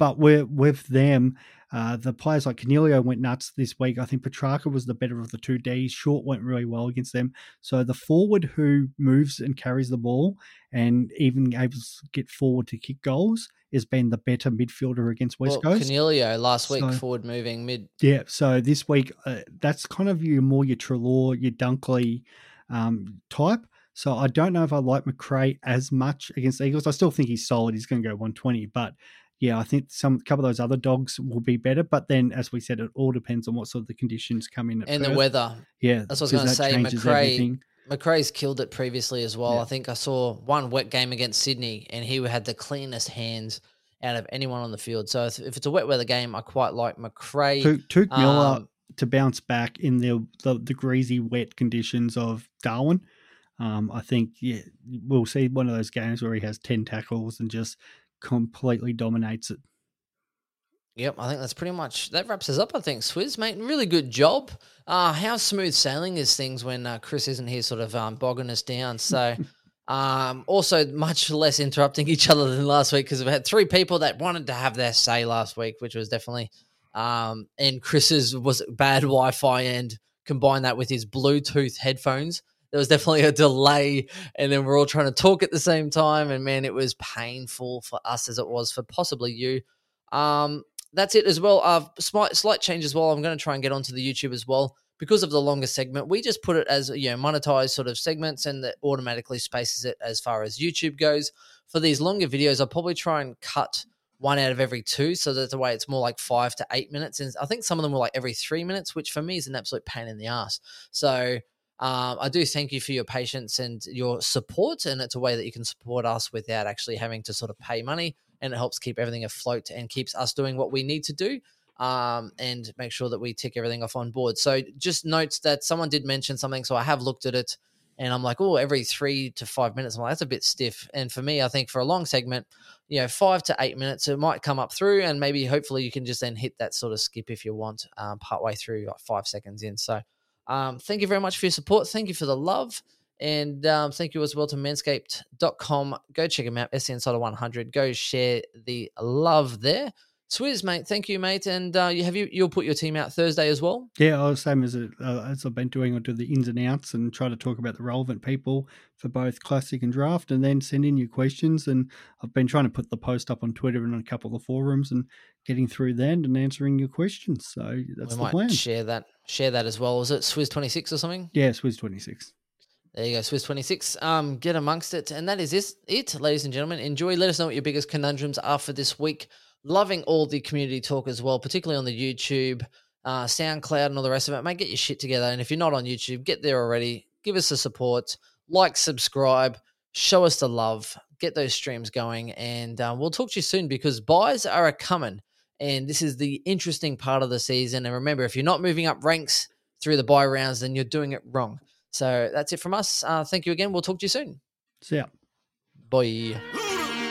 but we're with them. Uh, the players like Coniglio went nuts this week. I think Petracca was the better of the two Ds. Short went really well against them. So the forward who moves and carries the ball and even able to get forward to kick goals has been the better midfielder against West well, Coast. Coniglio last week So- forward moving mid. Yeah, so this week uh, that's kind of your more your Treloar, your Dunkley um, type. So I don't know if I like McRae as much against Eagles. I still think he's solid. He's going to go 120, but yeah, I think some a couple of those other dogs will be better. But then, as we said, it all depends on what sort of the conditions come in. At And the weather. Yeah, That's what I was gonna that say, Macrae- everything. Macrae's killed it previously as well. Yeah. I think I saw one wet game against Sydney, and he had the cleanest hands out of anyone on the field. So if, if it's a wet weather game, I quite like Macrae. Took, took Miller Um, to bounce back in the, the the greasy, wet conditions of Darwin. Um, I think yeah, we'll see one of those games where he has ten tackles and just completely dominates it. Yep, I think that's pretty much that wraps us up. I think Swizz, mate, really good job. Uh, how smooth sailing is things when uh, Chris isn't here, sort of um, bogging us down. So, um, also much less interrupting each other than last week because we've had three people that wanted to have their say last week, which was definitely. Um, and Chris's was bad Wi-Fi, and combine that with his Bluetooth headphones. There was definitely a delay, and then we're all trying to talk at the same time. And man, it was painful for us as it was for possibly you. Um, that's it as well. Uh, slight, slight change as well. I'm going to try and get onto the YouTube as well because of the longer segment. We just put it as you know monetized sort of segments, and that automatically spaces it as far as YouTube goes. For these longer videos, I'll probably try and cut one out of every two, so that the way it's more like five to eight minutes. And I think some of them were like every three minutes, which for me is an absolute pain in the ass. So. Um, I do thank you for your patience and your support, and it's a way that you can support us without actually having to sort of pay money and it helps keep everything afloat and keeps us doing what we need to do um, and make sure that we tick everything off on board. So just notes that someone did mention something, so I have looked at it and I'm like, oh, every three to five minutes. I'm like, that's a bit stiff. And for me, I think for a long segment, you know, five to eight minutes, it might come up through, and maybe hopefully you can just then hit that sort of skip if you want, um, partway through, like five seconds in. So um, thank you very much for your support. Thank you for the love. And um, thank you as well to manscaped.com. Go check them out, SC Insider 100. Go share the love there. Swizz, mate. Thank you, mate. And uh, you have you you'll put your team out Thursday as well. Yeah, I was same as it, uh, as I've been doing. I'll do the ins and outs and try to talk about the relevant people for both classic and draft, and then send in your questions. And I've been trying to put the post up on Twitter and on a couple of the forums and getting through then and answering your questions. So that's we the plan. share that share that as well. Was it Swizz 26 or something? Yeah, Swizz twenty six. There you go, Swizz 26. Um, get amongst it. And that is this, it, ladies and gentlemen. Enjoy. Let us know what your biggest conundrums are for this week. Loving all the community talk as well, particularly on the YouTube, uh, SoundCloud, and all the rest of it. Mate, get your shit together. And if you're not on YouTube, get there already. Give us the support. Like, subscribe, show us the love, get those streams going. And uh, we'll talk to you soon because buys are a coming. And this is the interesting part of the season. And remember, if you're not moving up ranks through the buy rounds, then you're doing it wrong. So that's it from us. Uh, thank you again. We'll talk to you soon. See ya. Bye.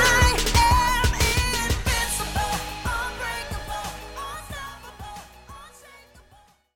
I